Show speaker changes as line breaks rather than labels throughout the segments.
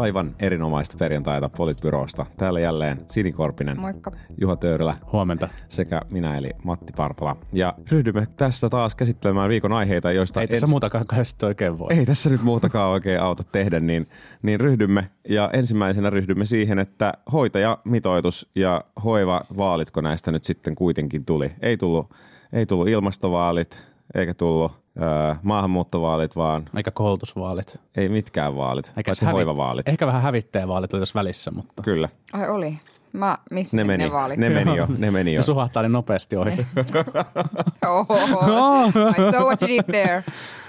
Aivan erinomaista perjantaita Politbyrosta. Täällä jälleen Sini Korpinen,
Moikka.
Juha Töyrylä
Huomenta.
sekä minä eli Matti Parpala. Ja ryhdymme tässä taas käsittelemään viikon aiheita, joista
Ei tässä
ens-
muutakaan oikein voi.
ei tässä nyt muutakaan oikein auta tehdä, niin, niin ryhdymme. Ja ensimmäisenä ryhdymme siihen, että hoitajamitoitus ja hoiva vaalitko näistä nyt sitten kuitenkin tuli. Ei tullut, ei tullut ilmastovaalit, eikä tullut öö, maahanmuuttovaalit, vaan
Eikä koulutusvaalit.
ei mitkään vaalit,
Eikä
paitsi
hävi-
hoivavaalit.
Ehkä vähän hävittäjävaalit oli tässä välissä, mutta
Kyllä,
Ai oli. Mä missasin
ne
ne,
meni,
ne vaalit.
ne meni jo, ne meni jo.
se suhahtaa niin nopeasti ohi.
Oho. I saw what you did there.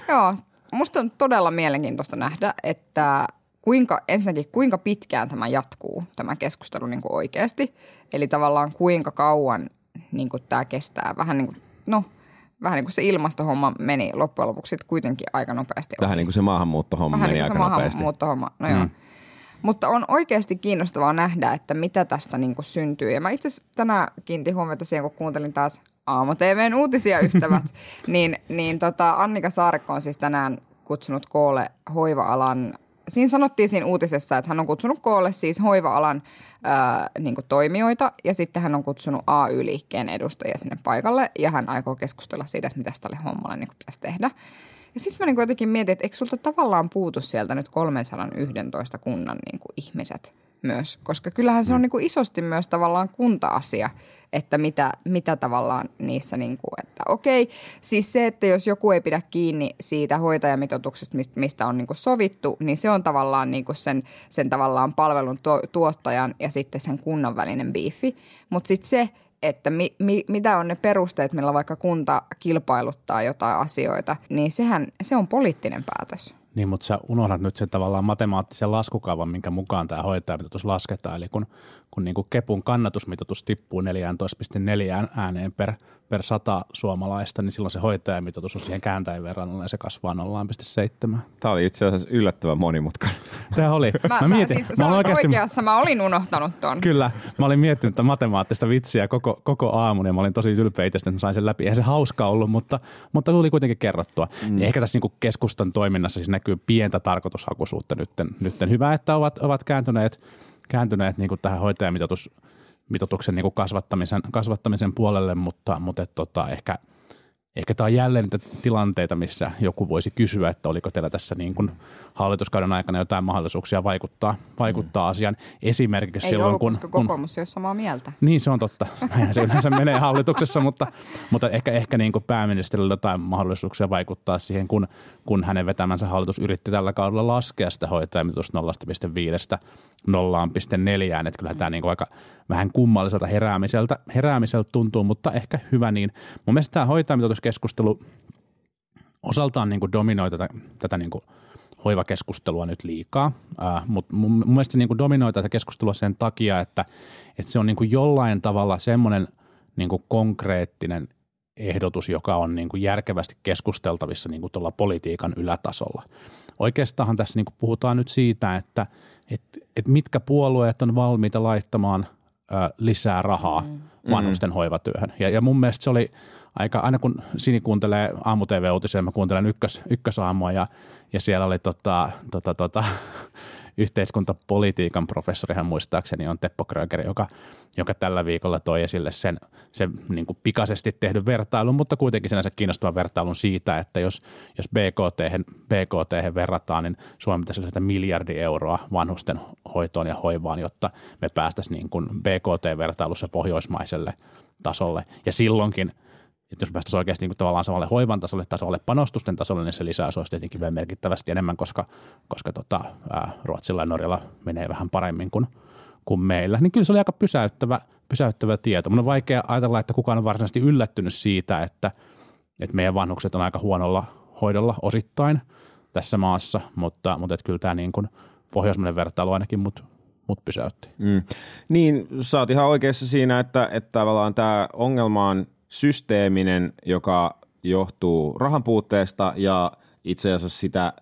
Joo, musta on todella mielenkiintoista nähdä, että kuinka, ensinnäkin kuinka pitkään tämä jatkuu, tämä keskustelu niin kuin oikeasti. Eli tavallaan kuinka kauan niin kuin tämä kestää. Vähän niin kuin, no, vähän niin kuin se ilmastohomma meni loppujen lopuksi kuitenkin aika nopeasti.
Vähän niin kuin se maahanmuuttohomma
Vähän
meni
niin kuin
aika
se
nopeasti.
maahanmuuttohomma. No joo. Mutta on oikeasti kiinnostavaa nähdä, että mitä tästä niin kuin syntyy. Ja mä itse asiassa tänään kiinnitin huomiota siihen, kun kuuntelin taas Aamu TVn uutisia ystävät, niin, niin tota Annika Saarikko on siis tänään kutsunut koolle hoiva-alan Siinä sanottiin siinä uutisessa, että hän on kutsunut koolle siis hoiva-alan ää, niin toimijoita ja sitten hän on kutsunut AY-liikkeen edustajia sinne paikalle ja hän aikoo keskustella siitä, että mitä tälle hommalle niin pitäisi tehdä. Ja sitten mä niin jotenkin mietin, että eikö sulta tavallaan puutu sieltä nyt 311 kunnan niin ihmiset myös, koska kyllähän se on niin kuin isosti myös tavallaan kunta-asia, että mitä, mitä tavallaan niissä, niin kuin, että okei, siis se, että jos joku ei pidä kiinni siitä hoitajamitoituksesta, mistä, on niin kuin sovittu, niin se on tavallaan niin kuin sen, sen tavallaan palvelun tuo, tuottajan ja sitten sen kunnan välinen biifi. Mutta sitten se, että mi, mi, mitä on ne perusteet, millä vaikka kunta kilpailuttaa jotain asioita, niin sehän se on poliittinen päätös.
niin, mutta sä unohdat nyt sen tavallaan matemaattisen laskukaavan, minkä mukaan tämä hoitajamitoitus lasketaan. Eli kun, kun niin kuin Kepun kannatusmitoitus tippuu 14,4 ääneen per, per 100 suomalaista, niin silloin se hoitajamitoitus on siihen kääntäjän verran ja se kasvaa 0,7.
Tämä oli itse asiassa yllättävän monimutkainen.
Tämä oli.
Mä, mä, siis sä
olen
olet oikeassa, mä olin unohtanut ton.
Kyllä, mä olin miettinyt tätä matemaattista vitsiä koko, koko aamun ja mä olin tosi ylpeä itsestä, että mä sain sen läpi. Eihän se hauska ollut, mutta, mutta tuli kuitenkin kerrottua. Mm. Ehkä tässä niin keskustan toiminnassa siis näkyy pientä tarkoitushakuisuutta nytten. nytten. Hyvä, että ovat, ovat kääntyneet, kääntyneet niin tähän hoitajamitoitus mitoituksen niin kasvattamisen, kasvattamisen puolelle, mutta, mutta tota, ehkä – Ehkä tämä on jälleen niitä tilanteita, missä joku voisi kysyä, että oliko teillä tässä niin kuin hallituskauden aikana jotain mahdollisuuksia vaikuttaa, vaikuttaa mm. asiaan. Esimerkiksi
Ei
silloin,
ollut,
kun,
koska
kun
kokoomus ei ole samaa mieltä.
niin, se on totta. Näinhän se yleensä menee hallituksessa, mutta, mutta ehkä, ehkä niin kuin pääministerillä jotain mahdollisuuksia vaikuttaa siihen, kun, kun hänen vetämänsä hallitus yritti tällä kaudella laskea sitä hoitajamitoitusta 0,5 0,4. Että kyllähän tämä niin kuin aika vähän kummalliselta heräämiseltä, heräämiseltä tuntuu, mutta ehkä hyvä niin. Mun mielestä tämä hoitajamitoituskeskustelu osaltaan niin kuin dominoi tätä, tätä niin kuin hoivakeskustelua nyt liikaa, äh, mutta mun, mun mielestä se niin kuin dominoi tätä keskustelua sen takia, että, että se on niin kuin jollain tavalla semmoinen niin kuin konkreettinen ehdotus, joka on niin kuin järkevästi keskusteltavissa niin kuin tuolla politiikan ylätasolla. Oikeastaan tässä niin kuin puhutaan nyt siitä, että et, et mitkä puolueet on valmiita laittamaan ö, lisää rahaa mm. vanhusten mm. hoivatyöhön. Ja, ja mun mielestä se oli aika, aina kun Sini kuuntelee aamu TV-uutisia, mä kuuntelen ykkös, ykkösaamua ja, ja siellä oli tota, tota, tota, yhteiskuntapolitiikan professorihan muistaakseni on Teppo Kröger, joka, joka tällä viikolla toi esille sen, sen niin kuin pikaisesti tehdyn vertailun, mutta kuitenkin sinänsä kiinnostavan vertailun siitä, että jos, jos BKT, BKT verrataan, niin Suomi pitäisi lisätä miljardi euroa vanhusten hoitoon ja hoivaan, jotta me päästäisiin niin BKT-vertailussa pohjoismaiselle tasolle. Ja silloinkin – että jos päästäisiin oikeasti niin tavallaan samalle hoivan tasolle tai samalle panostusten tasolle, niin se lisää olisi tietenkin vielä merkittävästi enemmän, koska, koska tota, ää, Ruotsilla ja Norjalla menee vähän paremmin kuin, kuin meillä. Niin kyllä se oli aika pysäyttävä, pysäyttävä tieto. Mun on vaikea ajatella, että kukaan on varsinaisesti yllättynyt siitä, että, että meidän vanhukset on aika huonolla hoidolla osittain tässä maassa, mutta, mutta että kyllä tämä niin kuin pohjoismainen vertailu ainakin mut, mut pysäytti.
Mm. Niin, sä oot ihan oikeassa siinä, että, että tavallaan tämä ongelma on systeeminen, joka johtuu rahan puutteesta ja itse asiassa sitä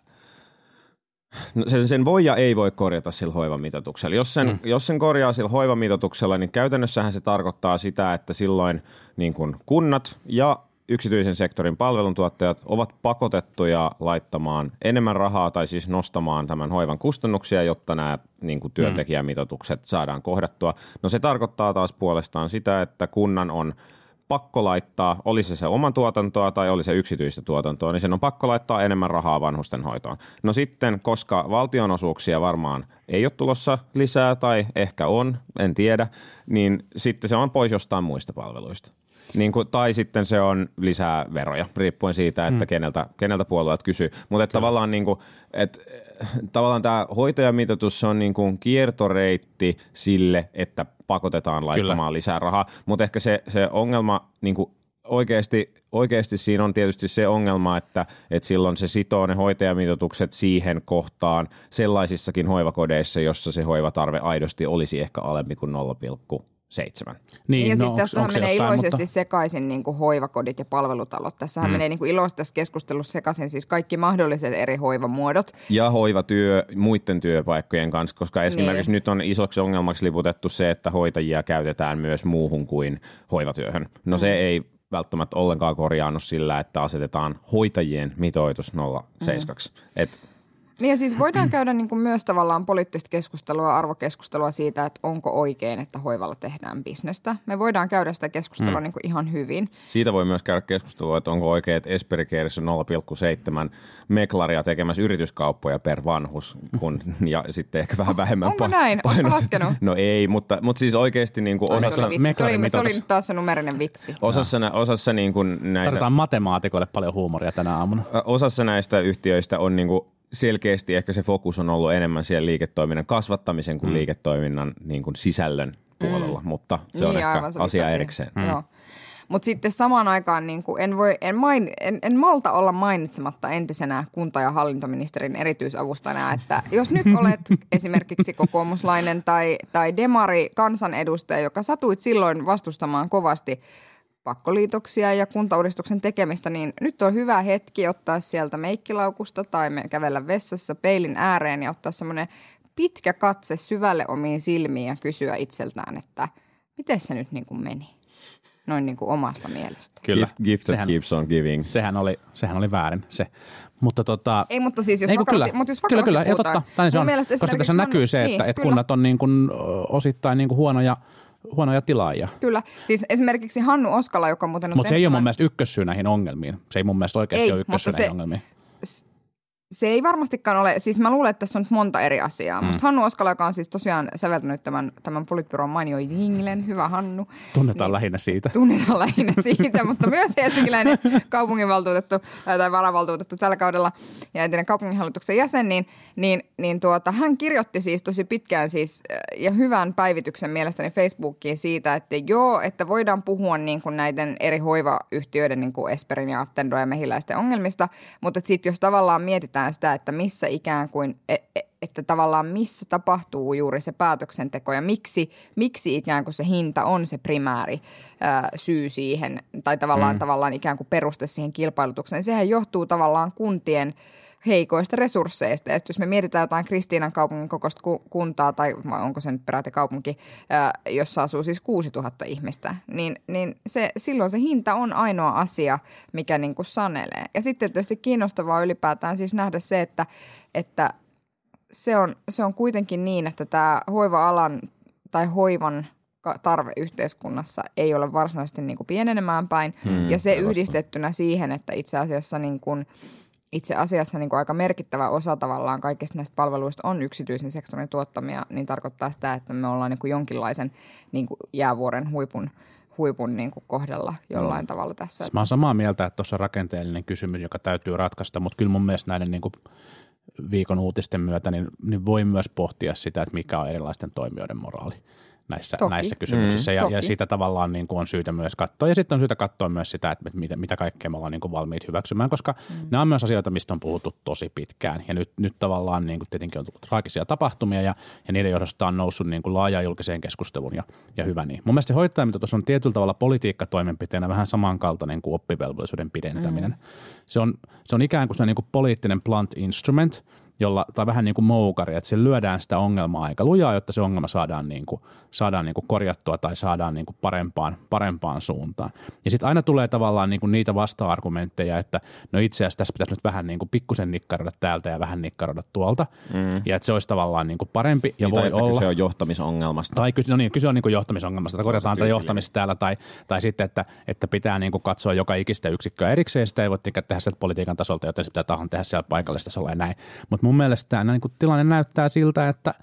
No sen, sen voi ja ei voi korjata sillä hoivamitoituksella. Jos sen, mm. jos sen korjaa sillä hoivamitoituksella, niin käytännössähän se tarkoittaa sitä, että silloin niin kuin kunnat ja yksityisen sektorin palveluntuottajat ovat pakotettuja laittamaan enemmän rahaa tai siis nostamaan tämän hoivan kustannuksia, jotta nämä niin kuin työntekijämitoitukset saadaan kohdattua. No se tarkoittaa taas puolestaan sitä, että kunnan on pakko laittaa, oli se se oman tuotantoa tai oli se yksityistä tuotantoa, niin sen on pakko laittaa enemmän rahaa vanhusten hoitoon. No sitten, koska valtionosuuksia varmaan ei ole tulossa lisää tai ehkä on, en tiedä, niin sitten se on pois jostain muista palveluista. Niin kuin, tai sitten se on lisää veroja, riippuen siitä, että mm. keneltä, keneltä puolueet kysyy. Mutta tavallaan, niin kuin, et, tavallaan tämä hoitajamitoitus on niin kuin kiertoreitti sille, että pakotetaan laittamaan Kyllä. lisää rahaa. Mutta ehkä se, se ongelma niin kuin oikeasti, oikeasti siinä on tietysti se ongelma, että, että silloin se sitoo ne hoitajamitoitukset siihen kohtaan sellaisissakin hoivakodeissa, jossa se hoivatarve aidosti olisi ehkä alempi kuin 0,5 seitsemän.
Niin, ja no, siis tässä menee jossain, iloisesti mutta... sekaisin niin kuin hoivakodit ja palvelutalot. Tässähän mm. menee niin kuin iloisesti tässä keskustelussa sekaisin siis kaikki mahdolliset eri hoivamuodot.
Ja hoivatyö muiden työpaikkojen kanssa, koska esimerkiksi niin. nyt on isoksi ongelmaksi liputettu se, että hoitajia käytetään myös muuhun kuin hoivatyöhön. No mm. se ei välttämättä ollenkaan korjaannut sillä, että asetetaan hoitajien mitoitus 0,7. Mm. Et
niin ja siis voidaan käydä niin kuin myös tavallaan poliittista keskustelua, arvokeskustelua siitä, että onko oikein, että hoivalla tehdään bisnestä. Me voidaan käydä sitä keskustelua mm. niin kuin ihan hyvin.
Siitä voi myös käydä keskustelua, että onko oikein, että Esperi on 0,7 meklaria tekemässä yrityskauppoja per vanhus, kun, ja sitten ehkä vähän vähemmän
Onko näin? Onko laskenut?
No ei, mutta, mutta siis oikeasti niin kuin osassa...
Se oli, se, oli, se oli nyt taas se numerinen vitsi.
Osassa, no. osassa niin kuin näitä...
Tarvitaan matemaatikoille paljon huumoria tänä aamuna.
Osassa näistä yhtiöistä on niin kuin selkeästi ehkä se fokus on ollut enemmän siellä liiketoiminnan kasvattamisen kuin mm. liiketoiminnan niin kuin sisällön puolella, mm. mutta se niin, on ehkä asia erikseen.
Mm. Joo. Mutta sitten samaan aikaan niin kuin en, voi, en, main, en, en malta olla mainitsematta entisenä kunta- ja hallintoministerin erityisavustajana, että jos nyt olet esimerkiksi kokoomuslainen tai, tai demari kansanedustaja, joka satuit silloin vastustamaan kovasti pakkoliitoksia ja kuntauudistuksen tekemistä, niin nyt on hyvä hetki ottaa sieltä meikkilaukusta tai me kävellä vessassa peilin ääreen ja ottaa semmoinen pitkä katse syvälle omiin silmiin ja kysyä itseltään, että miten se nyt niin kuin meni noin niin kuin omasta mielestä.
Kyllä. Gift, gift sehän, keeps on giving.
Sehän oli, sehän oli väärin se. Mutta tota,
ei, mutta siis jos ei, vakavasti,
kyllä,
mutta jos
kyllä, kyllä, puhutaan, ja totta, se on, koska tässä näkyy se, että, niin, että kunnat on niin kuin, osittain niin kuin huonoja – huonoja tilaajia.
Kyllä. Siis esimerkiksi Hannu Oskala, joka muuten on
Mutta se ei ole mun mielestä ykkössyy näihin ongelmiin. Se ei mun mielestä oikeasti ei, ole ykkössyy näihin
se,
ongelmiin
se ei varmastikaan ole, siis mä luulen, että tässä on nyt monta eri asiaa. Mm. Musta Hannu Oskala, joka on siis tosiaan säveltänyt tämän, tämän Politbyron mainio jinglen, hyvä Hannu.
Tunnetaan niin, lähinnä siitä.
Tunnetaan lähinnä siitä, mutta myös helsinkiläinen kaupunginvaltuutettu tai varavaltuutettu tällä kaudella ja entinen kaupunginhallituksen jäsen, niin, niin, niin tuota, hän kirjoitti siis tosi pitkään siis ja hyvän päivityksen mielestäni Facebookiin siitä, että joo, että voidaan puhua niin kuin näiden eri hoivayhtiöiden niin kuin Esperin ja Attendo ja mehiläisten ongelmista, mutta sitten jos tavallaan mietitään mietitään sitä, että missä ikään kuin, e, e, että tavallaan missä tapahtuu juuri se päätöksenteko ja miksi, miksi ikään kuin se hinta on se primääri ää, syy siihen tai tavallaan, mm. tavallaan ikään kuin peruste siihen kilpailutukseen. Sehän johtuu tavallaan kuntien – heikoista resursseista. Ja jos me mietitään jotain Kristiinan kaupungin kokoista kuntaa, tai onko se nyt peräti kaupunki, jossa asuu siis 6000 ihmistä, niin, niin se, silloin se hinta on ainoa asia, mikä niin kuin sanelee. Ja sitten tietysti kiinnostavaa ylipäätään siis nähdä se, että, että se, on, se on kuitenkin niin, että tämä hoiva-alan tai hoivan tarve yhteiskunnassa ei ole varsinaisesti niin kuin pienenemään päin. Hmm, ja se yhdistettynä siihen, että itse asiassa niin kuin – itse asiassa niin kuin aika merkittävä osa tavallaan kaikista näistä palveluista on yksityisen sektorin tuottamia, niin tarkoittaa sitä, että me ollaan niin kuin jonkinlaisen niin kuin jäävuoren huipun huipun niin kuin kohdella jollain mm. tavalla tässä.
Mä oon samaa mieltä, että tuossa rakenteellinen kysymys, joka täytyy ratkaista, mutta kyllä mun mielestä näiden niin kuin viikon uutisten myötä niin, niin voi myös pohtia sitä, että mikä on erilaisten toimijoiden moraali näissä, näissä kysymyksissä. Mm, ja, ja siitä tavallaan niin kuin on syytä myös katsoa. Ja sitten on syytä katsoa myös sitä, että mitä, mitä kaikkea me ollaan niin kuin valmiit hyväksymään, koska mm. nämä on myös asioita, mistä on puhuttu tosi pitkään. Ja nyt, nyt tavallaan niin kuin tietenkin on tullut traagisia tapahtumia ja, ja niiden johdosta on noussut niin kuin laajaan julkiseen keskusteluun ja, ja hyvä niin. Mun mielestä hoitajamitoitus on tietyllä tavalla politiikkatoimenpiteenä vähän samankaltainen kuin oppivelvollisuuden pidentäminen. Mm. Se, on, se on ikään kuin, se on niin kuin poliittinen blunt instrument – jolla, tai vähän niin kuin moukari, että se lyödään sitä ongelmaa aika lujaa, jotta se ongelma saadaan, niin kuin, saadaan niin kuin korjattua tai saadaan niin kuin parempaan, parempaan suuntaan. Ja sitten aina tulee tavallaan niin kuin niitä vasta-argumentteja, että no itse asiassa tässä pitäisi nyt vähän niin kuin pikkusen nikkaroida täältä ja vähän nikkaroida tuolta, mm. ja että se olisi tavallaan niin kuin parempi ja
Niin,
voi
tai että
olla.
kyse on johtamisongelmasta.
Tai kyse, no niin, kyse on niin johtamisongelmasta, että korjataan tätä johtamista täällä, tai, tai sitten, että, että pitää niin kuin katsoa joka ikistä yksikköä erikseen, sitä ei voi tehdä sieltä politiikan tasolta, joten se pitää tahan tehdä siellä paikallista ja näin. Mutta mun mielestä tämä niin kuin tilanne näyttää siltä, että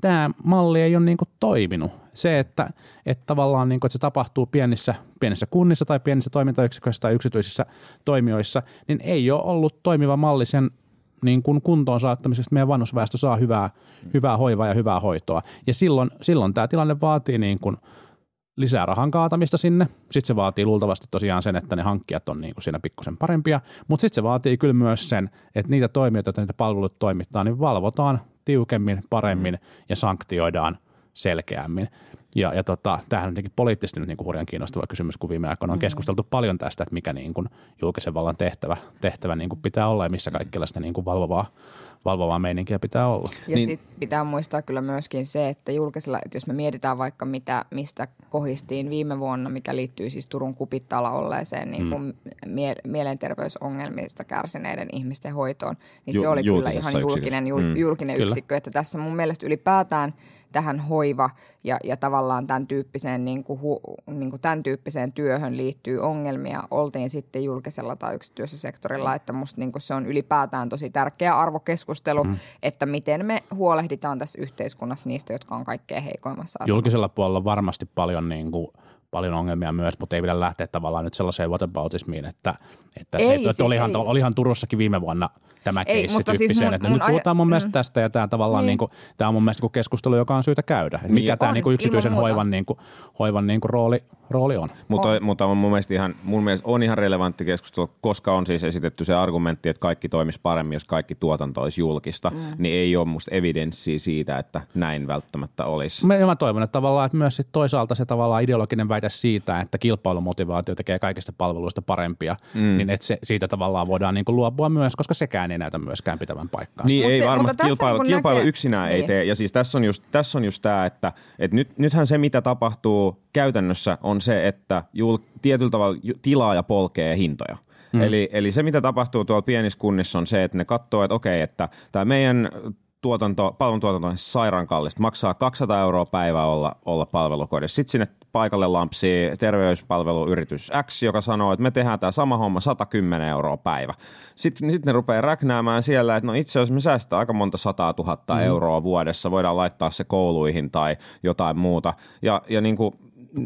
tämä malli ei ole niin kuin toiminut. Se, että, että tavallaan niin kuin, että se tapahtuu pienissä, pienissä kunnissa tai pienissä toimintayksiköissä tai yksityisissä toimijoissa, niin ei ole ollut toimiva malli sen niin kuin kuntoon saattamisesta meidän vanhusväestö saa hyvää, hyvää hoivaa ja hyvää hoitoa. Ja silloin, silloin tämä tilanne vaatii niin kuin lisää rahan kaatamista sinne. Sitten se vaatii luultavasti tosiaan sen, että ne hankkijat on niin kuin siinä pikkusen parempia. Mutta sitten se vaatii kyllä myös sen, että niitä toimijoita, joita niitä palvelut toimittaa, niin valvotaan tiukemmin, paremmin ja sanktioidaan selkeämmin. Ja, ja tota, tämähän on jotenkin poliittisesti nyt niin kuin hurjan kiinnostava kysymys, kun viime aikoina on keskusteltu paljon tästä, että mikä niin kuin julkisen vallan tehtävä, tehtävä niin kuin pitää olla ja missä kaikilla sitä niin kuin valvovaa, valvovaa meininkiä pitää olla.
Ja
Niin-
sitten pitää muistaa kyllä myöskin se, että julkisella, että jos me mietitään vaikka mitä, mistä kohistiin viime vuonna, mikä liittyy siis Turun kupittala olleeseen niin kuin mie- mielenterveysongelmista kärsineiden ihmisten hoitoon, niin
Ju-
se oli kyllä ihan julkinen,
yksikössä.
jul,
Mm.
julkinen
Kyllä.
yksikkö. Että tässä mun mielestä ylipäätään tähän hoiva ja, ja tavallaan tämän tyyppiseen, niin kuin hu, niin kuin tämän tyyppiseen työhön liittyy ongelmia. Oltiin sitten julkisella tai yksityisellä sektorilla, että musta niin kuin se on ylipäätään tosi tärkeä arvokeskustelu, mm. että miten me huolehditaan tässä yhteiskunnassa niistä, jotka on kaikkein heikoimmassa asemassa.
Julkisella puolella varmasti paljon, niin kuin, paljon ongelmia myös, mutta ei pidä lähteä tavallaan nyt sellaiseen whataboutismiin, että, että,
Ei,
että
siis
olihan,
ei.
olihan Turussakin viime vuonna tämä
Ei,
keissi
mutta siis mun-
että
mun
nyt
aja-
puhutaan mun mielestä
mm.
tästä ja tämä tavallaan niin.
Niin.
Niin kuin, tämä on mun mielestä niin kuin keskustelu, joka on syytä käydä. Että mikä
Niin.
tämä
On,
niin kuin yksityisen hoivan, niin kuin, hoivan niin kuin rooli, rooli on.
Mutta, mutta on mun mielestä, ihan, mun mielestä on ihan relevantti keskustelu, koska on siis esitetty se argumentti, että kaikki toimisi paremmin, jos kaikki tuotanto olisi julkista, mm. niin ei ole musta evidenssiä siitä, että näin välttämättä olisi.
Mä, mä toivon, että tavallaan että myös sit toisaalta se tavallaan ideologinen väite siitä, että kilpailumotivaatio tekee kaikista palveluista parempia, mm. niin että se, siitä tavallaan voidaan niin kuin luopua myös, koska sekään ei näytä myöskään pitävän paikkaa.
Niin
Mut
ei
se-
varmasti kilpailu,
kun
kilpailu
näkee-
yksinään ei
Niin.
tee. Ja siis tässä on just, tässä on just tämä, että, että nyt, nythän se mitä tapahtuu käytännössä on se, että jul, tietyllä tavalla tilaaja polkee hintoja. Hmm. Eli, eli se mitä tapahtuu tuolla pienissä kunnissa on se, että ne katsoo, että okei, että tämä meidän tuotanto, palveluntuotanto on sairaan kallista. Maksaa 200 euroa päivä olla, olla palvelukodissa. Sitten sinne paikalle lampsii terveyspalveluyritys X, joka sanoo, että me tehdään tämä sama homma 110 euroa päivä. Sitten sit ne rupeaa räknäämään siellä, että no itse asiassa me säästetään aika monta sataa tuhatta mm. euroa vuodessa. Voidaan laittaa se kouluihin tai jotain muuta. Ja, ja niin kuin,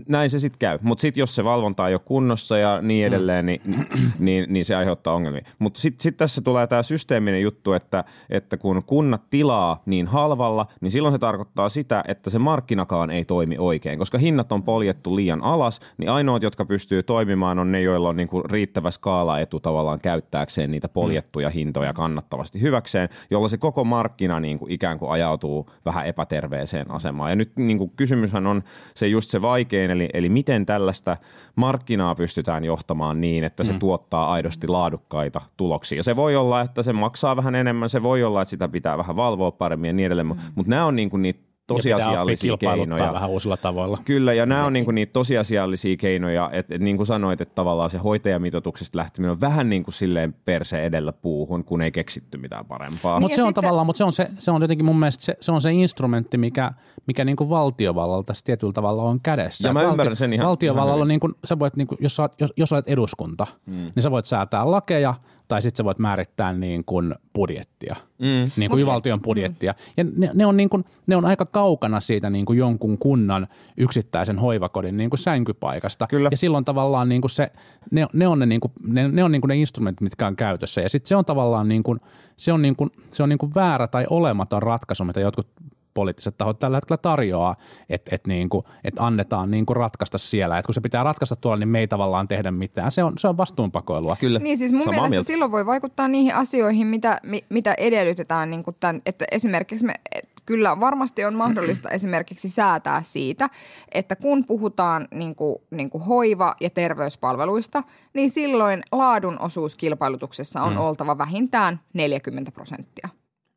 näin se sitten käy. Mutta sitten jos se valvonta ei ole kunnossa ja niin edelleen, niin, niin, niin, niin se aiheuttaa ongelmia. Mutta sitten sit tässä tulee tämä systeeminen juttu, että, että kun kunnat tilaa niin halvalla, niin silloin se tarkoittaa sitä, että se markkinakaan ei toimi oikein. Koska hinnat on poljettu liian alas, niin ainoat, jotka pystyy toimimaan, on ne, joilla on niinku riittävä skaalaetu tavallaan käyttääkseen niitä poljettuja hintoja kannattavasti hyväkseen, jolloin se koko markkina niinku ikään kuin ajautuu vähän epäterveeseen asemaan. Ja nyt niinku kysymyshän on se just se vaikein, eli, eli miten tällaista markkinaa pystytään johtamaan niin, että se mm. tuottaa aidosti laadukkaita tuloksia. Ja se voi olla, että se maksaa vähän enemmän, se voi olla, että sitä pitää vähän valvoa paremmin ja niin edelleen, mm. mutta nämä on niitä
Ja pitää oppia
tosiasiallisia keinoja.
vähän uusilla tavoilla.
Kyllä, ja nämä on niinku niitä tosiasiallisia keinoja, että et niin kuin sanoit, että tavallaan se hoitajamitoituksesta lähteminen on vähän niin kuin silleen perse edellä puuhun, kun ei keksitty mitään parempaa.
Niin
Mutta se on
sitten-
tavallaan, mutta se on, se, se on jotenkin mun mielestä se, se on se instrumentti, mikä, mikä niin kuin valtiovallalla tässä tietyllä tavalla on kädessä.
Ja mä
Valtio-
ymmärrän sen ihan-
Valtiovallalla
ihan
on niin kuin, sä voit, niin kuin, jos, sä oot, jos, jos olet eduskunta, mm. niin sä voit säätää lakeja tai sitten sä voit määrittää niin kuin budjettia, mm. niin kuin
se-
valtion budjettia. Ja ne, ne, on niin kuin, ne on aika kaukana siitä niin kuin jonkun kunnan yksittäisen hoivakodin niin kuin sänkypaikasta.
Kyllä.
Ja silloin tavallaan niin kuin se, ne, ne on ne, niin kuin, ne, ne, on niin kuin ne instrumentit, mitkä on käytössä. Ja sitten se on tavallaan niin kuin, se on niin kuin, se on niin kuin väärä tai olematon ratkaisu, mitä jotkut poliittiset tahot tällä hetkellä tarjoaa, että et niinku, et annetaan niinku ratkaista siellä. Et kun se pitää ratkaista tuolla, niin me ei tavallaan tehdä mitään. Se on, se on vastuunpakoilua.
Kyllä,
Niin siis mun
samaa
mielestä
mieltä.
silloin voi vaikuttaa niihin asioihin, mitä, mi, mitä edellytetään, niin kuin tämän, että esimerkiksi me, et kyllä varmasti on mahdollista esimerkiksi säätää siitä, että kun puhutaan niin kuin, niin kuin hoiva- ja terveyspalveluista, niin silloin laadun osuus kilpailutuksessa on mm. oltava vähintään 40 prosenttia.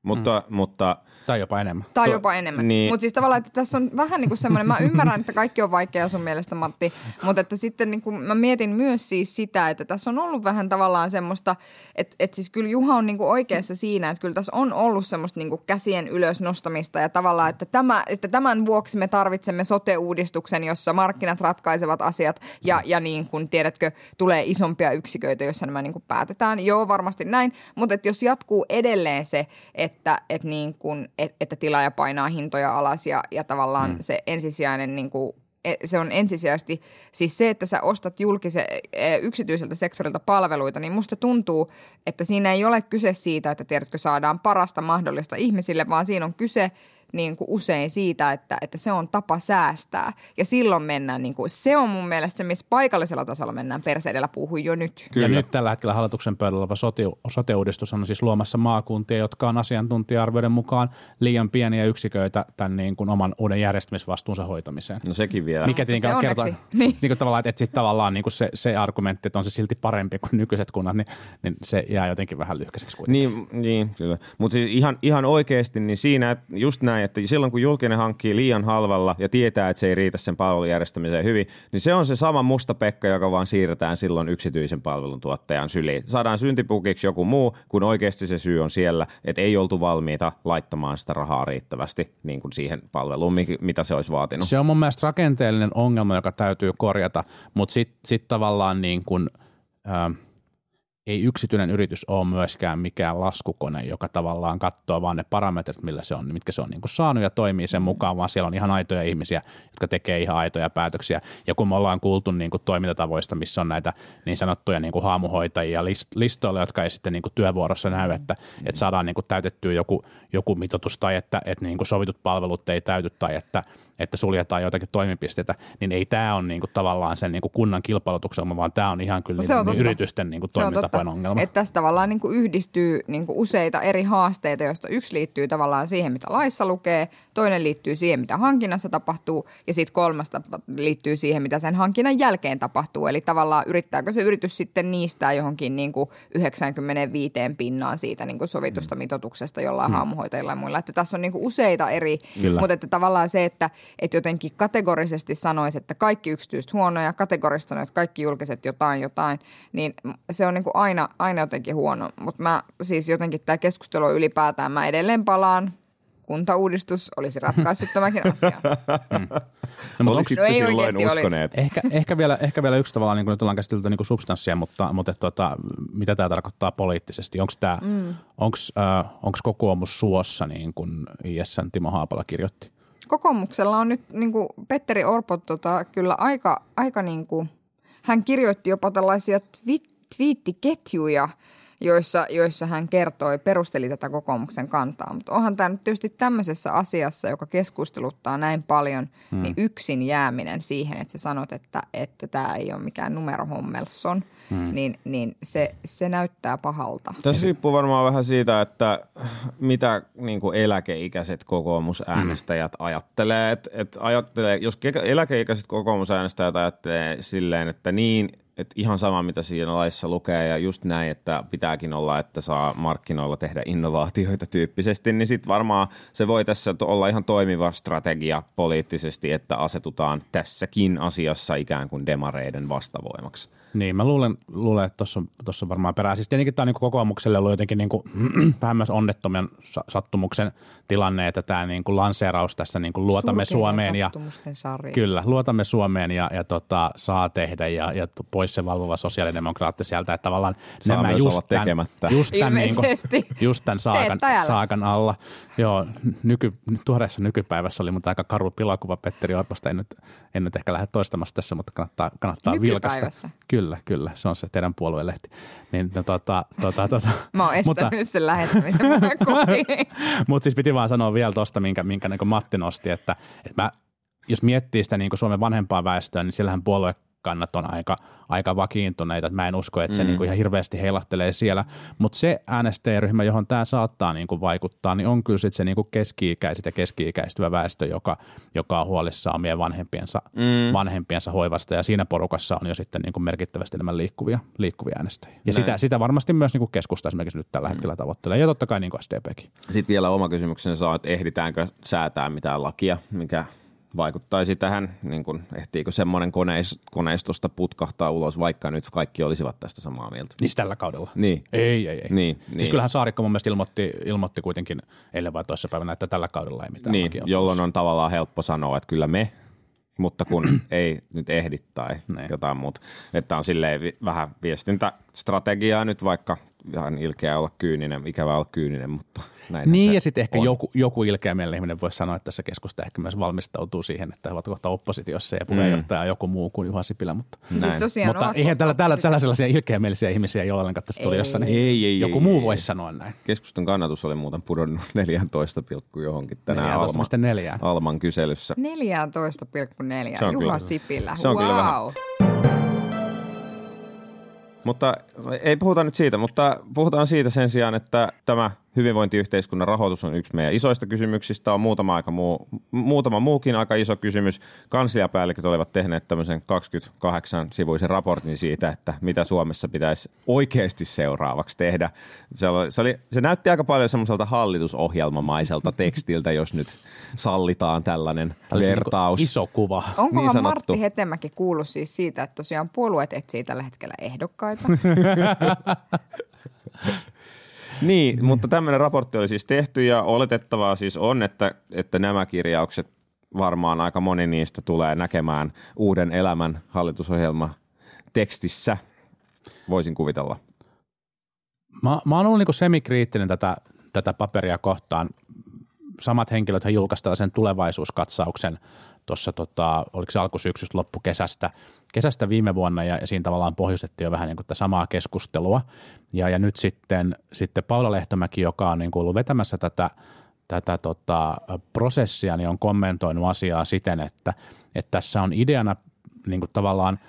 Mutta, mm. mutta
Tai jopa enemmän.
Tai jopa enemmän.
niin.
Niin. Mutta siis tavallaan, että tässä on vähän niin kuin semmoinen, mä ymmärrän, että kaikki on vaikeaa sun mielestä Matti, mutta että sitten niin kuin mä mietin myös siis sitä, että tässä on ollut vähän tavallaan semmoista, että, että siis kyllä Juha on niin kuin oikeassa siinä, että kyllä tässä on ollut semmoista niin kuin käsien ylös nostamista ja tavallaan, että, tämä, että tämän vuoksi me tarvitsemme sote-uudistuksen, jossa markkinat ratkaisevat asiat ja, ja niin kuin tiedätkö, tulee isompia yksiköitä, joissa nämä niin kuin päätetään. Joo, varmasti näin, mutta että jos jatkuu edelleen se, että, että, niin kuin, et, että tilaaja painaa hintoja alas ja, ja tavallaan mm. se ensisijainen niin kuin, e- se on ensisijaisesti, siis se, että sä ostat julkise, e, yksityiseltä sektorilta palveluita, niin musta tuntuu, että siinä ei ole kyse siitä, että tiedätkö, saadaan parasta mahdollista ihmisille, vaan siinä on kyse niin kuin usein siitä, että, että se on tapa säästää. Ja silloin mennään, niin kuin, se on mun mielestä se, missä paikallisella tasolla mennään perseedellä puhui jo nyt.
Kyllä. Ja nyt tällä hetkellä hallituksen pöydällä oleva sote, sote-uudistus on siis luomassa maakuntia, jotka on asiantuntija-arvioiden mukaan liian pieniä yksiköitä tämän niin kuin oman uuden järjestämisvastuunsa hoitamiseen.
no sekin vielä.
Mikä tietenkään
Se
kertoo, niin.
Niin.
kuin tavallaan, että, että sitten tavallaan niin kuin se, se argumentti, että on se silti parempi kuin nykyiset kunnat, niin, niin se jää jotenkin vähän lyhkäiseksi kuitenkin.
Niin, niin kyllä. Mutta siis ihan, ihan oikeasti niin siinä että just näin, että silloin kun julkinen hankkii liian halvalla ja tietää, että se ei riitä sen palvelun järjestämiseen hyvin, niin se on se sama musta pekka, joka vaan siirretään silloin yksityisen palvelun tuottajan syliin. Saadaan syntipukiksi joku muu, kun oikeasti se syy on siellä, että ei oltu valmiita laittamaan sitä rahaa riittävästi niin kuin siihen palveluun, mi- mitä se olisi vaatinut.
Se on mun mielestä rakenteellinen ongelma, joka täytyy korjata, mutta sitten sit tavallaan niin kuin, ää, ei yksityinen yritys ole myöskään mikään laskukone, joka tavallaan katsoo vaan ne parametrit, millä se on, mitkä se on niin kuin saanut ja toimii sen mukaan, vaan siellä on ihan aitoja ihmisiä, jotka tekee ihan aitoja päätöksiä. Ja kun me ollaan kuultu niin kuin toimintatavoista, missä on näitä niin sanottuja niin kuin haamuhoitajia list- listoilla, jotka ei sitten niin kuin työvuorossa näy, että, että saadaan niin kuin täytettyä joku, joku mitoitus tai että, että niin kuin sovitut palvelut ei täyty tai että, että suljetaan joitakin toimipisteitä, niin ei tämä ole niin kuin tavallaan sen niin kuin kunnan kilpailutuksen vaan tämä on ihan kyllä
Se on totta.
yritysten niin kuin
Se totta.
ongelma.
Että tässä tavallaan niin kuin yhdistyy niin kuin useita eri haasteita, joista yksi liittyy tavallaan siihen, mitä laissa lukee, toinen liittyy siihen, mitä hankinnassa tapahtuu ja sitten kolmas liittyy siihen, mitä sen hankinnan jälkeen tapahtuu. Eli tavallaan yrittääkö se yritys sitten niistää johonkin niin kuin 95 pinnaan siitä niin kuin sovitusta mitoituksesta jollain hmm. haamuhoitajilla ja muilla. Että tässä on niin kuin useita eri,
Kyllä.
mutta että tavallaan se, että, että jotenkin kategorisesti sanoisi, että kaikki yksityiset huonoja, kategorisesti sanoisi, että kaikki julkiset jotain jotain, niin se on niin kuin aina, aina jotenkin huono. Mutta mä siis jotenkin tämä keskustelu ylipäätään, mä edelleen palaan kuntauudistus olisi ratkaissut tämäkin asia.
No, mutta
Olisitte
No ei
silloin
oikeasti olisi.
uskoneet.
Ehkä, ehkä, vielä, ehkä vielä yksi tavallaan, niin kuin nyt ollaan käsitelty niin kuin substanssia, mutta, mutta tota, mitä tämä tarkoittaa poliittisesti? Onko tämä, mm. onks, äh, onks kokoomus suossa, niin kuin ISN Timo Haapala kirjoitti?
Kokoomuksella on nyt niin kuin Petteri Orpo tota, kyllä aika, aika niin kuin, hän kirjoitti jopa tällaisia twi- twiittiketjuja, joissa, joissa hän kertoi, perusteli tätä kokoomuksen kantaa. Mutta onhan tämä nyt tietysti tämmöisessä asiassa, joka keskusteluttaa näin paljon, hmm. niin yksin jääminen siihen, että sä sanot, että, että tämä ei ole mikään numerohommelson, hmm. niin, niin se, se näyttää pahalta.
Tässä riippuu varmaan vähän siitä, että mitä niin kuin eläkeikäiset kokoomusäänestäjät mm. ajattelee. Et, et ajattelee. Jos ke- eläkeikäiset kokoomusäänestäjät ajattelee silleen, että niin, että ihan sama mitä siinä laissa lukee ja just näin, että pitääkin olla, että saa markkinoilla tehdä innovaatioita tyyppisesti, niin sitten varmaan se voi tässä olla ihan toimiva strategia poliittisesti, että asetutaan tässäkin asiassa ikään kuin demareiden vastavoimaksi.
Niin, mä luulen, luulen että tuossa on, tossa on varmaan perää. Siis tietenkin tämä on niin kokoomukselle ollut jotenkin niin kuin, vähän myös onnettomien sa- sattumuksen tilanne, että tämä niin kuin lanseeraus tässä niin kuin luotamme
Surkeiden
Suomeen ja
sarja.
Kyllä, luotamme Suomeen ja, ja tota, saa tehdä ja, ja pois se valvova sosiaalidemokraatti sieltä, että tavallaan
Saa
nämä
myös
just
olla
tämän,
tekemättä.
just tämän, niin kuin, just tämän saakan, saakan alla. Joo, nyky, tuoreessa nykypäivässä oli mutta aika karu pilakuva Petteri Orposta, en nyt, en nyt ehkä lähde toistamassa tässä, mutta kannattaa, kannattaa vilkasta.
Nykypäivässä?
Kyllä, kyllä, se on se teidän puoluelehti. Niin, no, tota, tota, tota,
Mä oon estänyt
mutta,
sen lähettämisen
mutta siis piti vaan sanoa vielä tuosta, minkä, minkä niin Matti nosti, että, että mä, jos miettii sitä niin Suomen vanhempaa väestöä, niin siellähän puolue kannat on aika, aika vakiintuneita. Että mä en usko, että se
Mm.
niin kuin ihan hirveästi heilahtelee siellä. Mutta se äänestäjäryhmä, johon tämä saattaa niin kuin vaikuttaa, niin on kyllä sit se niin kuin keski-ikäiset ja keski-ikäistyvä väestö, joka, joka on huolissaan omien vanhempiensa, mm. vanhempiensa hoivasta. Ja siinä porukassa on jo sitten niin kuin merkittävästi enemmän liikkuvia, liikkuvia äänestäjiä. Ja sitä, sitä varmasti myös niin kuin keskusta esimerkiksi nyt tällä hetkellä tavoittelee. Ja totta kai niin kuin SDPkin.
Sitten vielä oma kysymyksensä on, että ehditäänkö säätää mitään lakia, mikä vaikuttaisi tähän, niin kuin ehtiikö semmoinen koneis, koneistosta putkahtaa ulos, vaikka nyt kaikki olisivat tästä samaa mieltä.
Niin tällä kaudella.
Niin.
Ei, ei, ei.
Niin,
Siis
niin.
kyllähän Saarikko mun mielestä ilmoitti, ilmoitti kuitenkin eilen vai toisessa päivänä, että tällä kaudella ei mitään
Niin, jolloin on tavallaan helppo sanoa, että kyllä me, mutta kun ei nyt ehdi tai
Niin.
jotain muuta. Että on silleen vähän viestintästrategiaa nyt, vaikka ihan ilkeä olla kyyninen, ikävä olla kyyninen, mutta näin
Niin
se
ja sitten ehkä
on.
joku, joku ilkeämielinen ihminen voisi sanoa, että tässä keskusta ehkä myös valmistautuu siihen, että he ovat kohta oppositiossa ja puheenjohtaja on joku muu kuin Juha Sipilä. Mutta,
Siis tosiaan
mutta eihän täällä, täällä, täällä
oppositiossa.
sellaisia ilkeämielisiä ihmisiä ei ole ollenkaan tässä studiossa, niin
Ei, ei,
joku
ei,
muu
ei,
voisi sanoa näin.
Keskustan kannatus oli muuten pudonnut 14, pilkku johonkin tänään Alma,
14,4.
Alman kyselyssä.
14,4.
Se on
Juha
kyllä-
Sipilä.
se on kyllä vähän-
wow.
Mutta ei puhuta nyt siitä, mutta puhutaan siitä sen sijaan, että tämä hyvinvointiyhteiskunnan rahoitus on yksi meidän isoista kysymyksistä. On muutama, aika muu, muutama muukin aika iso kysymys. Kansliapäälliköt olivat tehneet tämmöisen 28-sivuisen raportin siitä, että mitä Suomessa pitäisi oikeasti seuraavaksi tehdä. Se, oli, se, oli, se näytti aika paljon semmoiselta hallitusohjelmamaiselta tekstiltä, jos nyt sallitaan tällainen
Tällaisen
vertaus.
niin iso kuva.
Onkohan
Niin sanottu.
Martti Hetemäki kuullut siis siitä, että tosiaan puolueet etsii tällä hetkellä ehdokkaita?
Niin, mutta tämmöinen raportti oli siis tehty ja oletettavaa siis on, että, että nämä kirjaukset varmaan aika moni niistä tulee näkemään uuden elämän hallitusohjelma tekstissä, voisin kuvitella.
Mä, mä oon ollut niinku semikriittinen tätä, tätä paperia kohtaan. Samat henkilöt he julkaistaan sen tulevaisuuskatsauksen tuossa, tota, oliko se alkusyksystä, loppukesästä kesästä viime vuonna ja, siinä tavallaan pohjustettiin jo vähän niin kuin tätä samaa keskustelua. Ja, ja nyt sitten, sitten Paula Lehtomäki, joka on niin kuin ollut vetämässä tätä, tätä tota, prosessia, niin on kommentoinut asiaa siten, että, että tässä on ideana niin kuin tavallaan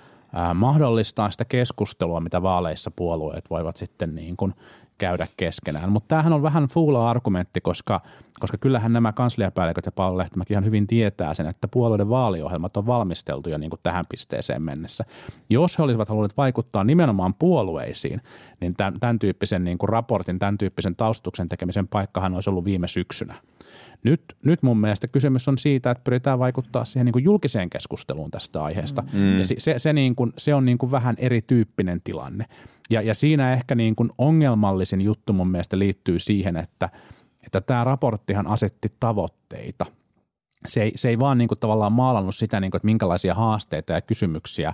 mahdollistaa sitä keskustelua, mitä vaaleissa puolueet voivat sitten niin kuin käydä keskenään. Mutta tämähän on vähän fuula argumentti, koska, koska kyllähän nämä kansliapäälliköt ja Lehtomäki ihan hyvin tietää sen, että puolueiden vaaliohjelmat on valmisteltu jo niin kuin tähän pisteeseen mennessä. Jos he olisivat halunneet vaikuttaa nimenomaan puolueisiin, niin tämän, tämän tyyppisen niin kuin raportin, tämän tyyppisen taustuksen tekemisen paikkahan olisi ollut viime syksynä. Nyt, nyt mun mielestä kysymys on siitä, että pyritään vaikuttaa siihen niin kuin julkiseen keskusteluun tästä aiheesta. Mm. Ja se, se, se, niin kuin, se on niin kuin vähän erityyppinen tilanne. Ja, ja siinä ehkä niin kuin ongelmallisin juttu mun mielestä liittyy siihen, että, että tämä raporttihan asetti tavoitteita. Se ei, se ei vaan niin kuin tavallaan maalannut sitä, niin kuin, että minkälaisia haasteita ja kysymyksiä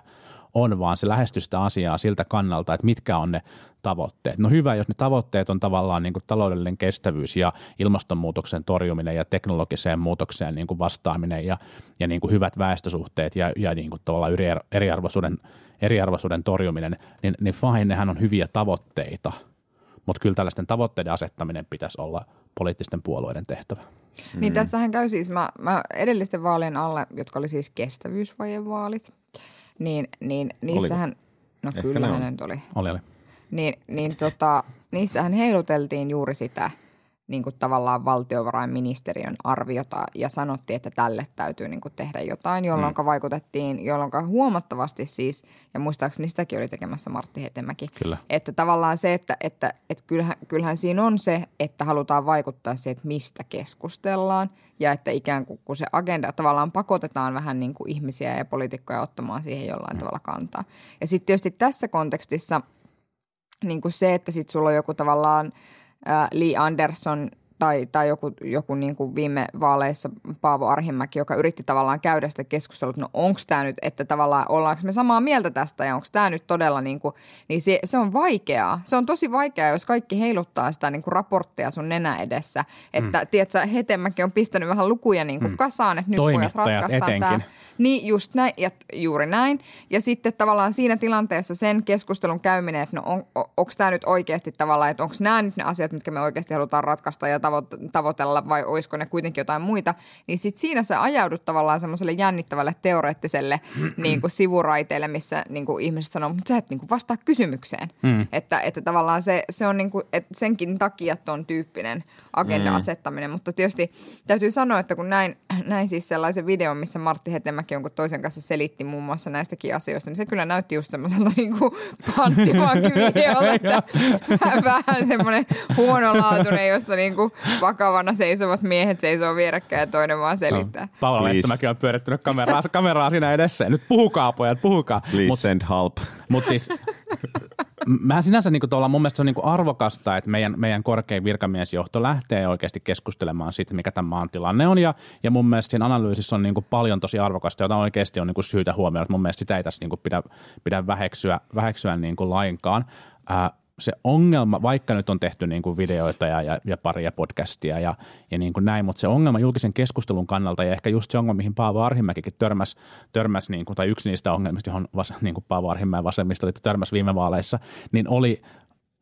on, vaan se lähestyi sitä asiaa siltä kannalta, että mitkä on ne tavoitteet. No hyvä, jos ne tavoitteet on tavallaan niin kuin taloudellinen kestävyys ja ilmastonmuutoksen torjuminen ja teknologiseen muutokseen niin kuin vastaaminen ja, ja niin kuin hyvät väestösuhteet ja, ja niin kuin tavallaan eriarvoisuuden, eriarvoisuuden torjuminen, niin, niin fine, nehän on hyviä tavoitteita. Mutta kyllä tällaisten tavoitteiden asettaminen pitäisi olla poliittisten puolueiden tehtävä.
Niin tässähän käy siis, mä, mä edellisten vaalien alle, jotka oli siis kestävyysvajevaalit, niin, niin niissähän, no
Ehkä
kyllähän
ne
ne
on.
nyt oli,
Oli, oli.
niin, niin tota, niissähän heiluteltiin juuri sitä niin kuin tavallaan valtiovarainministeriön arviota ja sanottiin, että tälle täytyy niin kuin tehdä jotain, jolloin mm. vaikutettiin, jolloin huomattavasti siis, ja muistaakseni sitäkin oli tekemässä Martti Hetemäki,
Kyllä.
että tavallaan se, että, että, että kyllähän, kyllähän siinä on se, että halutaan vaikuttaa siihen, että mistä keskustellaan ja että ikään kuin kun se agenda tavallaan pakotetaan vähän niin kuin ihmisiä ja poliitikkoja ottamaan siihen jollain tavalla kantaa. Ja sitten tietysti tässä kontekstissa niin kuin se, että sitten sulla on joku tavallaan Lee Anderson tai, tai joku, joku niin kuin viime vaaleissa Paavo Arhimäki, joka yritti tavallaan käydä sitä keskustelua, että no onko tämä nyt, että tavallaan ollaanko me samaa mieltä tästä ja onko tämä nyt todella niin kuin, niin se, se on vaikeaa. Se on tosi vaikeaa, jos kaikki heiluttaa sitä niin kuin raporttia sun nenä edessä. Että mm. tiedätkö, Hetemäki on pistänyt vähän lukuja niin kuin mm. kasaan, että nyt pojat ratkaistaan tämä. Niin, just näin, ja juuri näin. Ja sitten tavallaan siinä tilanteessa sen keskustelun käyminen, että no on, onko tämä nyt oikeasti tavallaan, että onko nämä nyt ne asiat, mitkä me oikeasti halutaan ratkaista, ja tavo- tavoitella vai olisiko ne kuitenkin jotain muita, niin sit siinä sä ajaudut tavallaan semmoiselle jännittävälle teoreettiselle niin kuin sivuraiteelle, missä niin kuin ihmiset sanoo, mutta sä et niin kuin vastaa kysymykseen. Mm. Että, että tavallaan se, se on niin kuin, että senkin takia ton tyyppinen agenda asettaminen, mutta tietysti täytyy sanoa, että kun näin, näin siis sellaisen videon, missä Martti Hetemäki jonkun toisen kanssa selitti muun muassa näistäkin asioista, niin se kyllä näytti just semmoiselta niin kuin panttivankivideolta, että vähän semmoinen huonolaatuinen, jossa niin kuin vakavana seisovat miehet seisoo vierekkäin ja toinen vaan selittää.
Paula
Please.
Lehtomäki on pyörittänyt kameraa, kameraa siinä edessä. Nyt puhukaa pojat, puhukaa.
Please
Mut-
send help.
Mutta siis mä sinänsä niin kuin mun mielestä se on niin kuin arvokasta, että meidän, meidän korkein virkamiesjohto lähtee oikeasti keskustelemaan siitä, mikä tämän maan tilanne on. Ja, ja mun mielestä siinä analyysissä on niin kuin paljon tosi arvokasta, jota oikeasti on niin kuin syytä huomioida. Mun mielestä sitä ei tässä niin kuin pidä, pidä väheksyä, väheksyä niin kuin lainkaan. Ää, se ongelma, vaikka nyt on tehty niin kuin videoita ja, ja, ja paria podcastia ja, ja niin kuin näin, mutta se ongelma julkisen keskustelun kannalta ja ehkä just se ongelma, mihin Paavo Arhimäkikin törmäsi, törmäs niin kuin, tai yksi niistä ongelmista, johon vas, niin kuin Paavo Arhimäen vasemmistoliitto törmäsi viime vaaleissa, niin oli,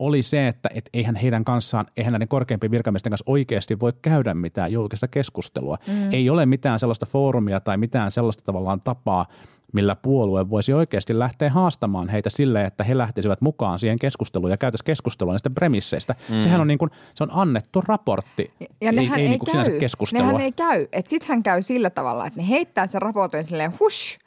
oli se, että et eihän heidän kanssaan, eihän näiden korkeimpien virkamiesten kanssa oikeasti voi käydä mitään julkista keskustelua. Mm. Ei ole mitään sellaista foorumia tai mitään sellaista tavallaan tapaa, millä puolue voisi oikeasti lähteä haastamaan heitä silleen, että he lähtisivät mukaan siihen keskusteluun ja käytäisiin keskustelua niistä premisseistä. Mm. Sehän on, niin kuin, se on annettu raportti,
Ja nehän ei,
ei,
ei
niin kuin sinänsä
käy.
keskustelua.
Nehän ei käy. Että sit hän käy sillä tavalla, että ne heittää sen raportin silleen hush,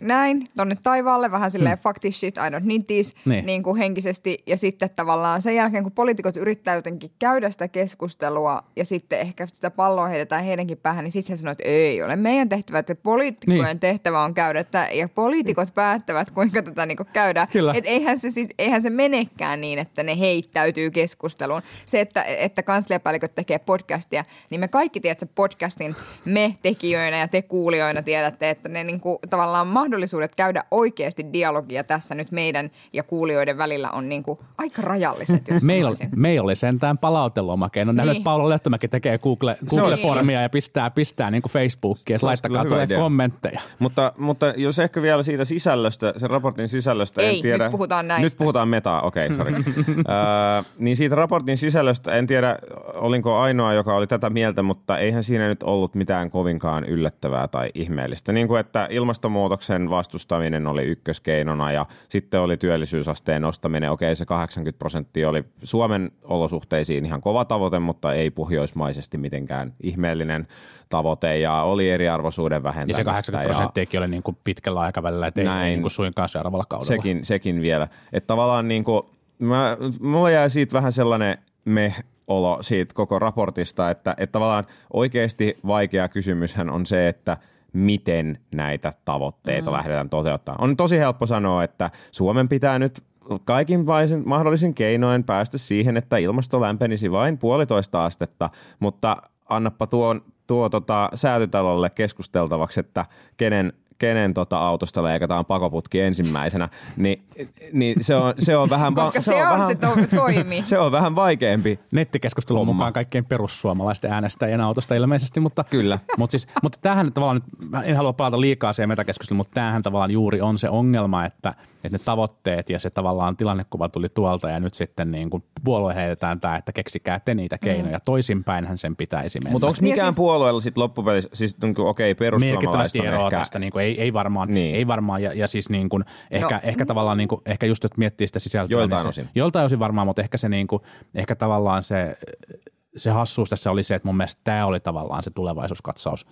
näin, tonne taivaalle, vähän silleen hmm. fuck this shit, I don't need this,
Niin.
niin. niin kuin henkisesti. Ja sitten tavallaan sen jälkeen, kun poliitikot yrittää jotenkin käydä sitä keskustelua ja sitten ehkä sitä palloa heitetään heidänkin päähän, niin sitten he sanoo, että ei ole meidän tehtävä, että poliitikkojen
Niin.
niin. tehtävä on käydä, että, ja poliitikot päättävät, kuinka tätä niin kuin käydään.
Kyllä.
Et eihän se, sit, eihän se menekään niin, että ne heittäytyy keskusteluun. Se, että, että kansliapäälliköt tekee podcastia, niin me kaikki tiedätte podcastin me tekijöinä ja te kuulijoina tiedätte, että ne niinku, tavallaan mahdollisuudet käydä oikeasti dialogia tässä nyt meidän ja kuulijoiden välillä on niinku aika rajalliset, jos
Meillä meillä oli sentään palautelomake. No
Niin.
että Paula Lehtomäki tekee Google, Google-formia ja pistää, pistää niin kuin Facebookiin, että laittakaa tulee
idea.
kommentteja.
Mutta, mutta jos ehkä vielä siitä sisällöstä, sen raportin sisällöstä en
Ei,
tiedä.
nyt puhutaan näistä.
Nyt puhutaan metaa, okei, okay, sori. Öö, niin siitä raportin sisällöstä en tiedä, olinko ainoa, joka oli tätä mieltä, mutta eihän siinä nyt ollut mitään kovinkaan yllättävää tai ihmeellistä. Niin kuin, että ilmastonmuutoksen vastustaminen oli ykköskeinona ja sitten oli työllisyysasteen nostaminen. Okei, se 80 prosenttia oli Suomen olosuhteisiin ihan kova tavoite, mutta ei pohjoismaisesti mitenkään ihmeellinen tavoite ja oli eriarvoisuuden
Ja
vähentämistä.
se 80 prosenttiakin oli niin kuin pitkällä aikavälillä, että ei
Näin.
niin kuin suinkaan seuraavalla kaudella.
Sekin, sekin vielä. Että tavallaan niin kuin, mä, mulla jäi siitä vähän sellainen me-olo siitä koko raportista, että, että tavallaan oikeasti vaikea kysymyshän on se, että miten näitä tavoitteita mm. lähdetään toteuttamaan. On tosi helppo sanoa, että Suomen pitää nyt kaikin vaisen- mahdollisin keinoin päästä siihen, että ilmasto lämpenisi vain puolitoista astetta, mutta annappa tuon, tuo tota, säätytalolle keskusteltavaksi, että kenen kenen tota autosta leikataan pakoputki ensimmäisenä, niin, niin se, on, se on vähän... va-
Koska se, on,
vähän,
se to- toimii.
se on vähän vaikeampi.
Nettikeskustelun
Homma.
mukaan kaikkien perussuomalaisten äänestäjien autosta ilmeisesti, mutta,
Kyllä.
mutta, siis, mutta tämähän tavallaan, en halua palata liikaa siihen metakeskusteluun, mutta tämähän tavallaan juuri on se ongelma, että, että ne tavoitteet ja se tavallaan tilannekuva tuli tuolta ja nyt sitten niin kuin puolue heitetään tämä, että keksikää te niitä keinoja. Mm. Toisinpäinhän sen pitäisi mennä.
Mutta onko
ja
mikään
siis-
puolueella sitten loppupelissä, siis okei, perussuomalaiset
merkittävästi
on ehkä...
tästä. Niin kuin, ei, ei varmaan,
Niin.
ei varmaan ja, ja siis niin kuin, ehkä,
No.
ehkä tavallaan niin kuin, ehkä just, että miettii sitä sisältöä.
Joiltain
niin se,
osin.
Joltain osin varmaan, mutta ehkä se niin kuin, ehkä tavallaan se, se hassuus tässä oli se, että mun mielestä tämä oli tavallaan se tulevaisuuskatsaus,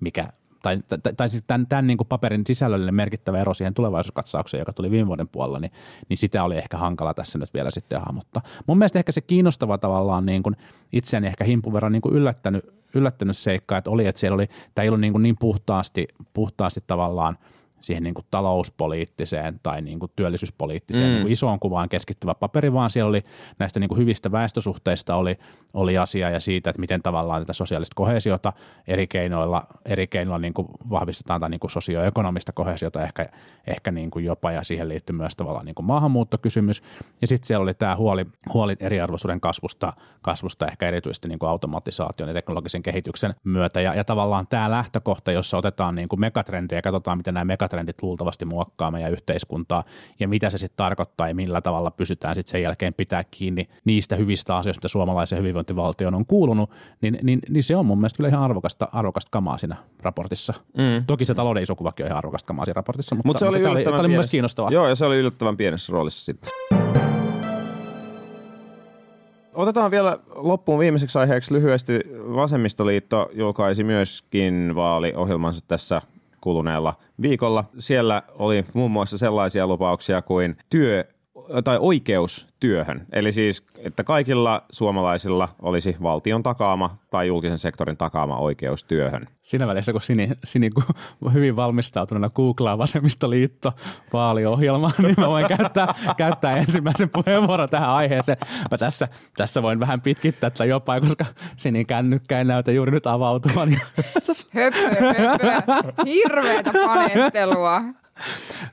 mikä tai, tai, tai siis tämän, tämän niin kuin paperin sisällöllinen merkittävä ero siihen tulevaisuuskatsaukseen, joka tuli viime vuoden puolella, niin, niin sitä oli ehkä hankala tässä nyt vielä sitten hahmottaa. Mun mielestä ehkä se kiinnostava tavallaan niin kuin itseäni ehkä himpun verran niin kuin yllättänyt, yllättänyt seikka, että oli, että siellä oli, tämä ei ollut niin, kuin niin puhtaasti, puhtaasti tavallaan siihen niin kuin talouspoliittiseen tai niin kuin työllisyyspoliittiseen mm. niin kuin isoon kuvaan keskittyvä paperi, vaan siellä oli näistä niin kuin hyvistä väestösuhteista oli, oli asia ja siitä, että miten tavallaan tätä sosiaalista kohesiota eri keinoilla, eri keinoilla niin kuin vahvistetaan tai niin kuin sosioekonomista kohesiota ehkä, ehkä niin kuin jopa ja siihen liittyy myös tavallaan niin kuin maahanmuuttokysymys. Ja sitten siellä oli tämä huoli, huoli eriarvoisuuden kasvusta, kasvusta ehkä erityisesti niin kuin automatisaation ja teknologisen kehityksen myötä ja, ja tavallaan tämä lähtökohta, jossa otetaan niin kuin megatrendejä ja katsotaan, miten nämä megatrendit luultavasti muokkaa meidän yhteiskuntaa ja mitä se sitten tarkoittaa ja millä tavalla pysytään sitten sen jälkeen pitää kiinni niistä hyvistä asioista, mitä suomalaisen hyvinvointi hyvinvointivaltioon on kuulunut, niin, niin, niin se on mun mielestä kyllä ihan arvokasta, arvokasta kamaa siinä raportissa. Mm. Toki se talouden iso kuvakin on ihan arvokasta kamaa siinä raportissa, mutta,
Mut se oli
mutta tämä oli, tämä oli mun mielestä
pienessä-
kiinnostavaa.
Joo, ja se oli yllättävän pienessä roolissa sitten. Otetaan vielä loppuun viimeiseksi aiheeksi lyhyesti. Vasemmistoliitto julkaisi myöskin vaaliohjelmansa tässä kuluneella viikolla. Siellä oli muun muassa sellaisia lupauksia kuin työ tai oikeus työhön. Eli siis, että kaikilla suomalaisilla olisi valtion takaama tai julkisen sektorin takaama oikeus työhön.
Siinä välissä, kun Sini, Sini kun hyvin valmistautuneena googlaa vasemmistoliitto vaaliohjelmaa, niin mä voin käyttää, käyttää ensimmäisen puheenvuoron tähän aiheeseen. Mä tässä, tässä voin vähän pitkittää tätä jopa, koska Sinin kännykkä ei näytä juuri nyt avautuvan.
Höpö, höpö. Hirveetä panettelua.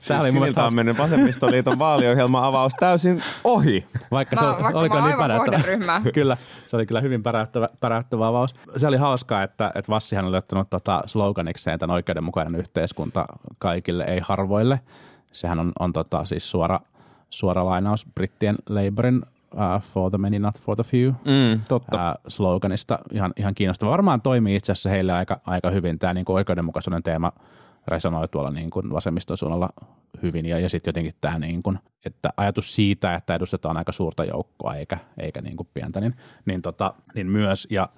Tämä oli mun
Siniltä on mennyt vasemmistoliiton vaaliohjelma avaus täysin ohi.
Vaikka
Mä-
se
vaikka mä
oliko niin päräyttävä. kyllä, se oli kyllä hyvin päräyttävä, päräyttävä avaus. Se oli hauskaa, että, että Vassihan oli ottanut tota sloganikseen tämän oikeudenmukainen yhteiskunta kaikille, ei harvoille. Sehän on, on tota, siis suora, suora lainaus brittien Labourin uh, for the many, not for the few
Mm, totta.
ää, sloganista. Ihan, ihan kiinnostava. Varmaan toimii itse asiassa heille aika, aika hyvin. Tämä niin oikeudenmukaisuuden teema resonoi tuolla niin kuin vasemmiston suunnalla hyvin. Ja, ja sitten jotenkin tämä, niin kuin, että ajatus siitä, että edustetaan aika suurta joukkoa eikä, eikä niin kuin pientä, niin, niin, tota, niin myös. Ja,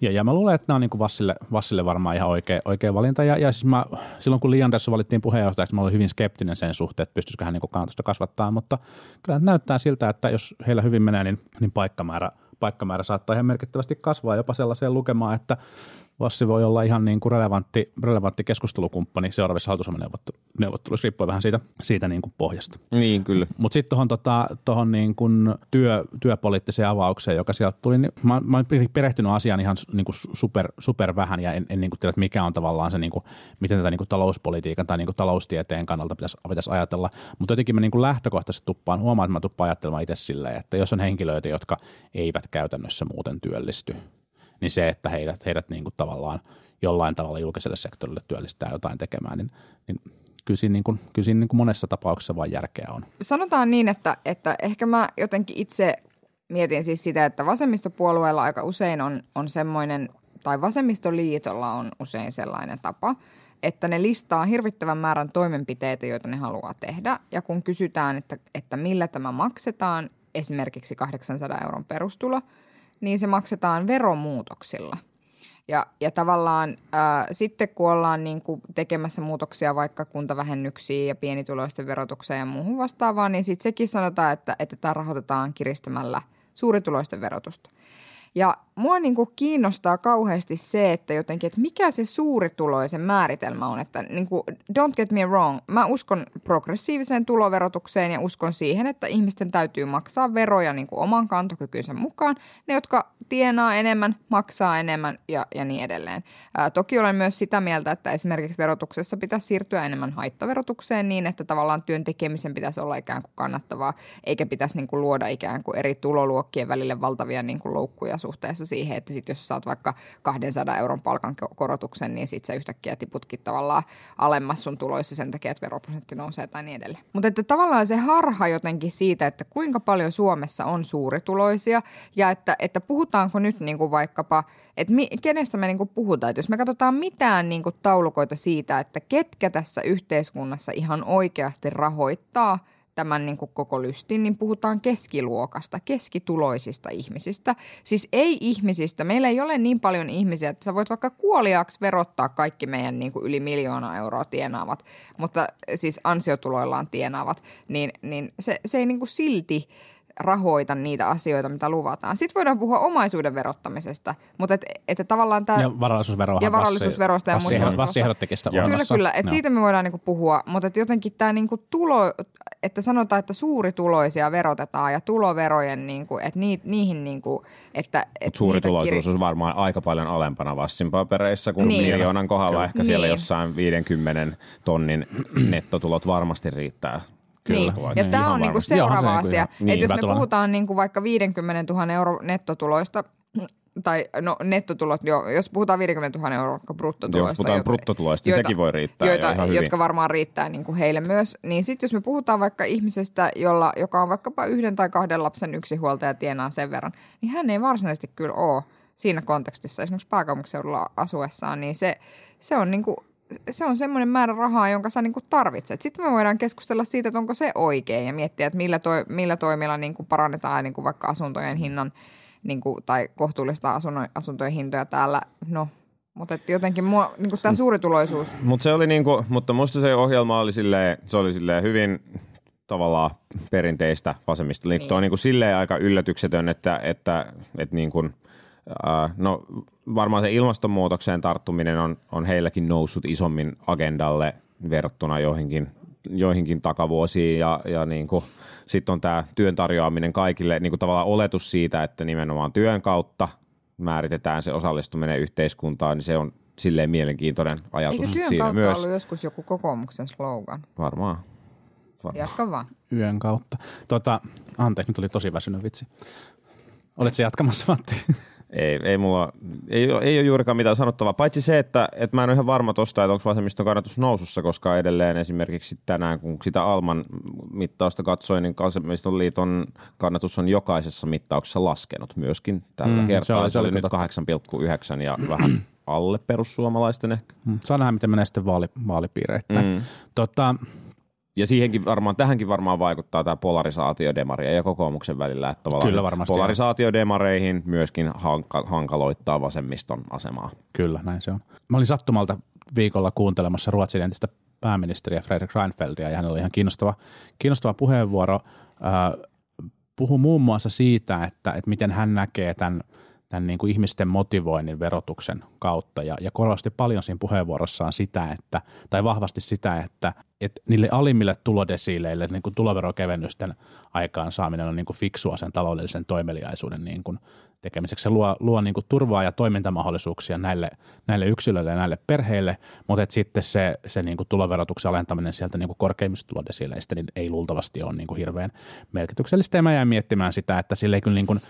ja, ja mä luulen, että nämä on niin kuin Vassille, Vassille varmaan ihan oikea, oikea valinta. Ja, ja siis mä, silloin kun Li Andersson valittiin puheenjohtajaksi, mä olin hyvin skeptinen sen suhteen, että pystyisikö hän niin kannatusta kasvattaa. Mutta kyllä näyttää siltä, että jos heillä hyvin menee, niin, niin paikkamäärä, paikkamäärä saattaa ihan merkittävästi kasvaa jopa sellaiseen lukemaan, että Vassi voi olla ihan niin kuin relevantti, relevantti keskustelukumppani seuraavissa hallitusohjelmaneuvotteluissa, riippuen vähän siitä, siitä niin kuin pohjasta.
Niin, kyllä.
Mutta sitten tuohon tota, tohon niin kun työ, työpoliittiseen avaukseen, joka sieltä tuli, niin mä, mä oon perehtynyt asiaan ihan niin kuin super, super vähän ja en, en niin kuin tiedä, että mikä on tavallaan se, niin kuin, miten tätä niin kuin talouspolitiikan tai niin kuin taloustieteen kannalta pitäisi, pitäisi ajatella. Mutta jotenkin mä niin kuin lähtökohtaisesti tuppaan, huomaan, että mä tuppaan ajattelemaan itse silleen, että jos on henkilöitä, jotka eivät käytännössä muuten työllisty, niin se, että heidät, heidät niin kuin tavallaan jollain tavalla julkiselle sektorille työllistää jotain tekemään, niin, niin kyllä siinä, niin kuin, kyllä siinä niin kuin monessa tapauksessa vain järkeä on.
Sanotaan niin, että, että ehkä mä jotenkin itse mietin siis sitä, että vasemmistopuolueella aika usein on, on semmoinen, tai vasemmistoliitolla on usein sellainen tapa, että ne listaa hirvittävän määrän toimenpiteitä, joita ne haluaa tehdä. Ja kun kysytään, että, että millä tämä maksetaan, esimerkiksi 800 euron perustulo, niin se maksetaan veromuutoksilla. Ja, ja tavallaan ää, sitten kun ollaan niin kuin tekemässä muutoksia vaikka kuntavähennyksiin ja pienituloisten verotukseen ja muuhun vastaavaan, niin sitten sekin sanotaan, että, että tämä rahoitetaan kiristämällä suurituloisten verotusta. Ja mua niin kuin kiinnostaa kauheasti se, että jotenkin, että mikä se suurituloisen määritelmä on. Että niin kuin, don't get me wrong, mä uskon progressiiviseen tuloverotukseen ja uskon siihen, että ihmisten täytyy maksaa veroja niin kuin oman kantokykynsä mukaan. Ne, jotka tienaa enemmän, maksaa enemmän ja, ja niin edelleen. Ää, toki olen myös sitä mieltä, että esimerkiksi verotuksessa pitäisi siirtyä enemmän haittaverotukseen niin, että tavallaan työn tekemisen pitäisi olla ikään kuin kannattavaa, eikä pitäisi niin kuin luoda ikään kuin eri tuloluokkien välille valtavia niin kuin loukkuja suhteessa siihen, että sit jos saat vaikka 200 euron palkan korotuksen, niin sitten sä yhtäkkiä tiputkin tavallaan alemmas sun tuloissa sen takia, että veroprosentti nousee tai niin edelleen. Mutta että tavallaan se harha jotenkin siitä, että kuinka paljon Suomessa on suurituloisia ja että, että puhutaanko nyt niin kuin vaikkapa, että mi, kenestä me niin kuin puhutaan. Että jos me katsotaan mitään niin kuin taulukoita siitä, että ketkä tässä yhteiskunnassa ihan oikeasti rahoittaa – tämän niin kuin koko lystin, niin puhutaan keskiluokasta, keskituloisista ihmisistä. Siis ei ihmisistä. Meillä ei ole niin paljon ihmisiä, että sä voit vaikka kuoliaaksi verottaa kaikki meidän niin kuin yli miljoona euroa tienaavat, mutta siis ansiotuloillaan tienaavat, niin, niin se, se ei niin kuin silti rahoita niitä asioita, mitä luvataan. Sitten voidaan puhua omaisuuden verottamisesta, mutta että et tavallaan tämä...
Ja varallisuusveroa.
Ja varallisuusverosta ja muista vastaavasta.
Vassi ehdotti sitä
Kyllä, kyllä. Että
Joo.
siitä me voidaan niinku puhua, mutta et jotenkin tämä niinku tulo, että sanotaan, että suurituloisia verotetaan ja tuloverojen, niinku, että ni, niihin, niinku, että et
suurituloisuus
niitä
on varmaan aika paljon alempana Vassin papereissa kuin
Niin.
miljoonan kohdalla. Ehkä siellä
Niin.
jossain 50 tonnin nettotulot varmasti riittää.
Niin.
Kyllä.
Ja
Niin,
tämä on niinku seuraava
se
asia.
ihan-
Että
niin,
jos me puhutaan niinku vaikka 50 000 euro nettotuloista, tai no nettotulot, jo, jos puhutaan 50 000 euroa bruttotuloista.
Jos puhutaan
joita-
bruttotuloista, sekin voi riittää
joita,
jo ihan hyvin.
Jotka varmaan riittää niin kuin heille myös. Niin sitten jos me puhutaan vaikka ihmisestä, jolla, joka on vaikkapa yhden tai kahden lapsen yksinhuoltaja tienaa sen verran, niin hän ei varsinaisesti kyllä ole siinä kontekstissa, esimerkiksi pääkaupunkiseudulla asuessaan, niin se, se on niin kuin se on semmoinen määrä rahaa, jonka sä niin kuin tarvitset. Sitten me voidaan keskustella siitä, että onko se oikein ja miettiä, että millä, toi, millä toimilla niin kuin parannetaan niin kuin vaikka asuntojen hinnan niin kuin, tai kohtuullista asunno, asuntojen hintoja täällä. No, mutta että jotenkin mua, niin kuin tämä suurituloisuus,
Mutta se oli niinku, mutta musta se ohjelma oli silleen, se oli silleen hyvin tavallaan perinteistä vasemmistoliittoa.
Niin.
Niin. Niinku silleen aika yllätyksetön, että, että, että niinku, äh, no varmaan se ilmastonmuutokseen tarttuminen on, on heilläkin noussut isommin agendalle verrattuna joihinkin, joihinkin takavuosiin ja, ja niinku, sitten on tämä työn tarjoaminen kaikille, niinku tavallaan oletus siitä, että nimenomaan työn kautta määritetään se osallistuminen yhteiskuntaan, niin se on silleen mielenkiintoinen ajatus
eikö työn
siinä
kautta
myös.
ollut joskus joku kokoomuksen slogan?
Varmaan. Varmaan.
Jatka vaan.
Yön kautta. Tota, anteeksi, nyt tuli tosi väsynyt vitsi. Oletko jatkamassa, Matti?
Ei, ei mulla, ei, ole- ei ole juurikaan mitään sanottavaa. Paitsi se, että, että mä en ole ihan varma tosta, että onko vasemmiston kannatus nousussa, koska edelleen esimerkiksi tänään, kun sitä Alman mittausta katsoin, niin Kansanmiston liiton kannatus on jokaisessa mittauksessa laskenut myöskin tällä
Mm,
mm,
se
kertaa.
oli-
Se
se
oli, nyt
kyllä
8,9 ja vähän alle perussuomalaisten ehkä.
Mm, Saa nähdä, miten menee sitten vaali, vaalipiireittäin. Mm. Tota,
Ja siihenkin varmaan, tähänkin varmaan vaikuttaa tämä polarisaatio demarien ja kokoomuksen välillä. Että tavallaan
Kyllä varmasti
Polarisaatio demareihin myöskin hanka, hankaloittaa vasemmiston asemaa.
Kyllä, näin se on. Mä olin sattumalta viikolla kuuntelemassa Ruotsin entistä pääministeriä Fredrik Reinfeldia ja hänellä oli ihan kiinnostava, kiinnostava puheenvuoro. Äh, puhui muun muassa siitä, että, että miten hän näkee tämän, tämän niin kuin ihmisten motivoinnin verotuksen kautta. Ja, ja korosti paljon siinä puheenvuorossaan sitä, että, tai vahvasti sitä, että, että niille alimmille tulodesiileille niin kuin tuloverokevennysten aikaansaaminen on niin kuin fiksua sen taloudellisen toimeliaisuuden niin kuin tekemiseksi. Se luo, luo niin kuin turvaa ja toimintamahdollisuuksia näille, näille yksilöille ja näille perheille, mutta et sitten se, se niin kuin tuloverotuksen alentaminen sieltä niin kuin korkeimmista tulodesiileistä niin ei luultavasti ole niin kuin hirveän merkityksellistä. Ja mä jäin miettimään sitä, että sille ei kyllä niin kuin,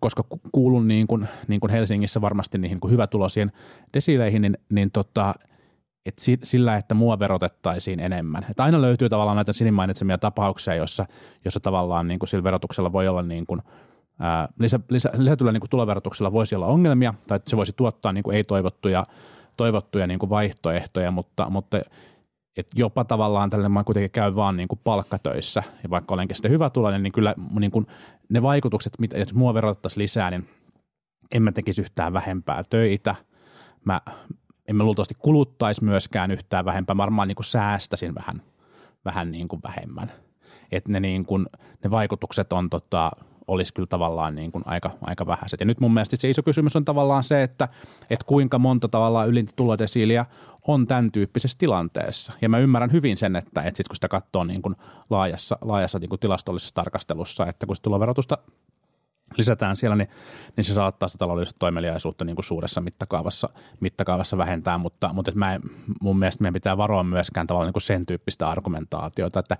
koska ku- kuulun niin kuin, niin kuin Helsingissä varmasti niihin niin kuin hyvätulosiin desiileihin, niin, niin tota, et si- sillä, että mua verotettaisiin enemmän. Et aina löytyy tavallaan näitä Sinin mainitsemia tapauksia, jossa, jossa tavallaan niin kuin sillä verotuksella voi olla niin kuin, lisä, lisä, lisätyllä niin tuloverotuksella voisi olla ongelmia, tai että se voisi tuottaa niin ei-toivottuja toivottuja niin vaihtoehtoja, mutta, mutta et jopa tavallaan tälle mä kuitenkin käyn vaan niin palkkatöissä, ja vaikka olenkin sitten hyvä tuloinen, niin kyllä niin kuin ne vaikutukset, mitä, jos mua verotettaisiin lisää, niin en mä tekisi yhtään vähempää töitä. Mä, en mä luultavasti kuluttaisi myöskään yhtään vähempää. Mä varmaan niin kuin säästäisin vähän, vähän niin kuin vähemmän. Että ne, niin kuin, ne vaikutukset on tota, olisi kyllä tavallaan niin kuin aika, aika vähäiset. Ja nyt mun mielestä se iso kysymys on tavallaan se, että, että kuinka monta tavallaan ylintä tulodesiiliä on tämän tyyppisessä tilanteessa. Ja mä ymmärrän hyvin sen, että, että sit kun sitä katsoo niin kuin laajassa, laajassa niin kuin tilastollisessa tarkastelussa, että kun tuloverotusta lisätään siellä, niin, niin se saattaa sitä taloudellista toimeliaisuutta niin kuin suuressa mittakaavassa, mittakaavassa vähentää, mutta, mutta et mä mun mielestä meidän pitää varoa myöskään tavallaan niin kuin sen tyyppistä argumentaatiota, että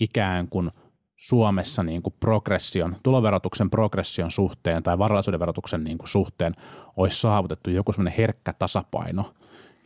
ikään kuin Suomessa niin kuin progression, tuloverotuksen progression suhteen tai varallisuuden verotuksen niin kuin suhteen olisi saavutettu joku semmoinen herkkä tasapaino,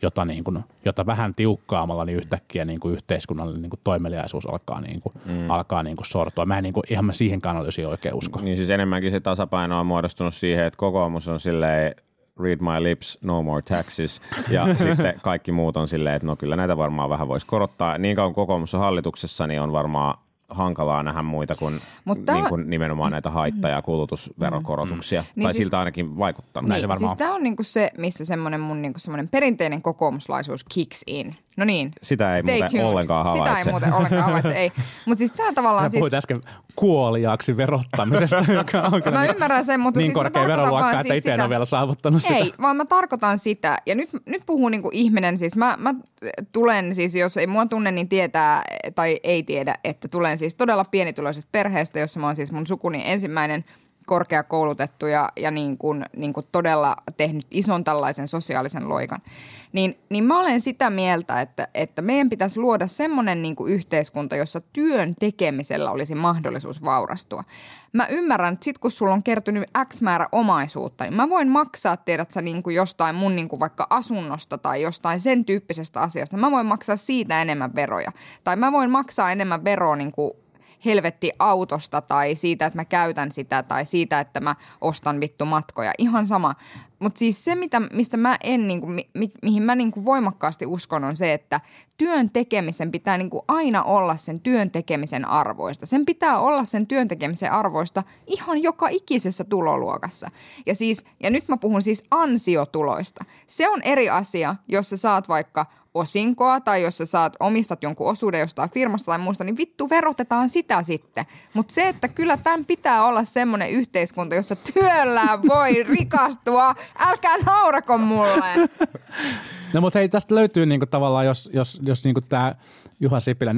jota, niin kuin, jota vähän tiukkaamalla niin yhtäkkiä niin kuin yhteiskunnallinen niin kuin toimeliaisuus alkaa, niin kuin, mm. alkaa niin kuin sortua. Mä en niin kuin, ihan mä siihen analyysiin oikein usko.
Niin siis enemmänkin se tasapaino on muodostunut siihen, että kokoomus on silleen read my lips, no more taxes. Ja sitten kaikki muut on silleen, että no kyllä näitä varmaan vähän voisi korottaa. Niin kauan kokoomus on hallituksessa, niin on varmaan hankalaa nähdä muita kuin,
Mutta
niin kuin nimenomaan näitä haitta- ja kulutusverokorotuksia. Mm.
Niin
Tai
siis-
siltä ainakin vaikuttanut.
Niin,
varmaan
siis
on.
tämä on niinku se, missä semmoinen mun niinku semmoinen perinteinen kokoomuslaisuus kicks in. No niin.
Sitä ei
stay
muuten
tuned.
ollenkaan
Sitä
havaitse.
ei muuten ollenkaan havaitse, ei. Mutta siis tämä tavallaan
Sä
siis...
puhuit äsken kuoliaaksi verottamisesta, joka on kyllä
Mä
niin,
ymmärrän sen, mutta
niin
siis
korkea veroluokka,
vaan
että
siis
itse en
sitä-
ole vielä saavuttanut sitä.
Ei, vaan mä tarkoitan sitä. Ja nyt, nyt puhuu niinku ihminen, siis mä, mä tulen siis, jos ei mua tunne, niin tietää tai ei tiedä, että tulen siis todella pienituloisesta perheestä, jossa mä oon siis mun sukuni ensimmäinen korkeakoulutettu ja, ja niin kuin, niin kuin todella tehnyt ison tällaisen sosiaalisen loikan. Niin, niin mä olen sitä mieltä, että, että meidän pitäisi luoda semmoinen niin kuin yhteiskunta, jossa työn tekemisellä olisi mahdollisuus vaurastua. Mä ymmärrän, että sit kun sulla on kertynyt X määrä omaisuutta, niin mä voin maksaa tiedät sä niin kuin jostain mun niin kuin vaikka asunnosta tai jostain sen tyyppisestä asiasta. Mä voin maksaa siitä enemmän veroja. Tai mä voin maksaa enemmän veroa niin kuin helvetti autosta tai siitä, että mä käytän sitä tai siitä, että mä ostan vittu matkoja. Ihan sama. Mutta siis se, mitä, mistä mä en, niinku, mi, mi, mihin mä niinku voimakkaasti uskon, on se, että työn tekemisen pitää niinku aina olla sen työn tekemisen arvoista. Sen pitää olla sen työn tekemisen arvoista ihan joka ikisessä tuloluokassa. Ja, siis, ja nyt mä puhun siis ansiotuloista. Se on eri asia, jos sä saat vaikka osinkoa tai jos sä saat, omistat jonkun osuuden jostain firmasta tai muusta, niin vittu verotetaan sitä sitten. Mutta se, että kyllä tämän pitää olla semmoinen yhteiskunta, jossa työllä voi rikastua. Älkää naurako mulle.
No mutta hei, tästä löytyy niinku tavallaan, jos, jos, jos niinku tämä Juha Sipilä 14,4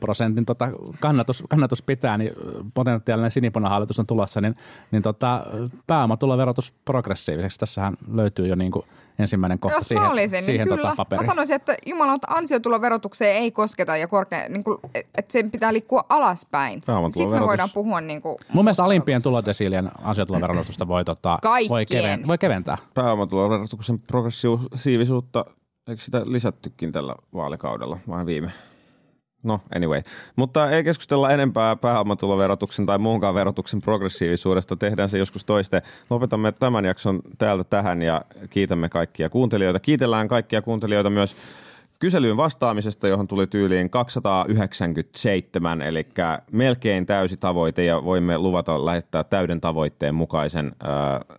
prosentin tota kannatus, kannatus pitää, niin potentiaalinen sinipunahallitus on tulossa, niin, niin tota, pääomatuloverotus progressiiviseksi. Tässähän löytyy jo niinku ensimmäinen kohta
Jos
siihen,
mä olisin, niin
siihen
kyllä.
tota paperiin.
Mä sanoisin, että jumalauta ansiotuloverotukseen ei kosketa ja korkea, niin kuin, että sen pitää liikkua alaspäin. Sitten me voidaan puhua niin kuin,
Mun mielestä alimpien tulodesiilien ansiotuloverotusta voi, tota, voi, keven, voi keventää.
Pääomatuloverotuksen progressiivisuutta, eikö sitä lisättykin tällä vaalikaudella vai viime? No, anyway. Mutta ei keskustella enempää pääomatuloverotuksen tai muunkaan verotuksen progressiivisuudesta. Tehdään se joskus toiste. Lopetamme tämän jakson täältä tähän ja kiitämme kaikkia kuuntelijoita. Kiitellään kaikkia kuuntelijoita myös kyselyyn vastaamisesta, johon tuli tyyliin 297, eli melkein täysi tavoite ja voimme luvata lähettää täyden tavoitteen mukaisen äh,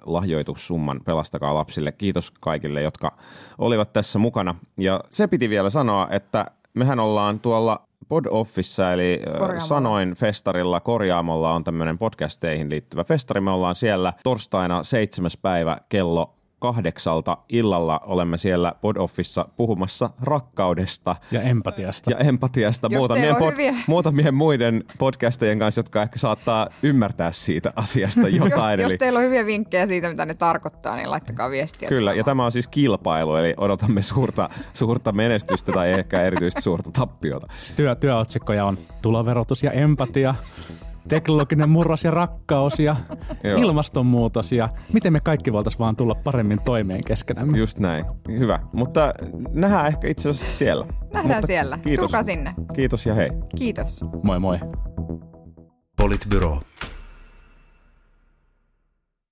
lahjoitussumman Pelastakaa lapsille. Kiitos kaikille, jotka olivat tässä mukana. Ja se piti vielä sanoa, että mehän ollaan tuolla Pod Office, eli
Korjaamolla.
sanoin festarilla Korjaamolla on tämmöinen podcasteihin liittyvä festari. Me ollaan siellä torstaina 7. päivä kello kahdeksalta illalla olemme siellä Pod Officessa puhumassa rakkaudesta
Ja empatiasta.
ja empatiasta
Jos
muutamien, pod,
hyviä-
muutamien muiden podcastajien kanssa, jotka ehkä saattaa ymmärtää siitä asiasta
jos,
jotain.
jos
eli,
teillä on hyviä vinkkejä siitä, mitä ne tarkoittaa, niin laittakaa viestiä.
kyllä, ja tämä on siis kilpailu, eli odotamme suurta, suurta menestystä tai ehkä erityisesti suurta tappiota.
Työ, työotsikkoja on tuloverotus ja empatia, teknologinen murros ja rakkaus ja
Joo.
ilmastonmuutos ja miten me kaikki voitaisiin vaan tulla paremmin toimeen keskenämme.
Just näin. Hyvä. Mutta nähdään ehkä itse asiassa siellä.
Nähdään
Mutta
siellä.
Kiitos.
Tulkaa sinne.
Kiitos ja hei.
Kiitos.
Moi moi.
Politbyro.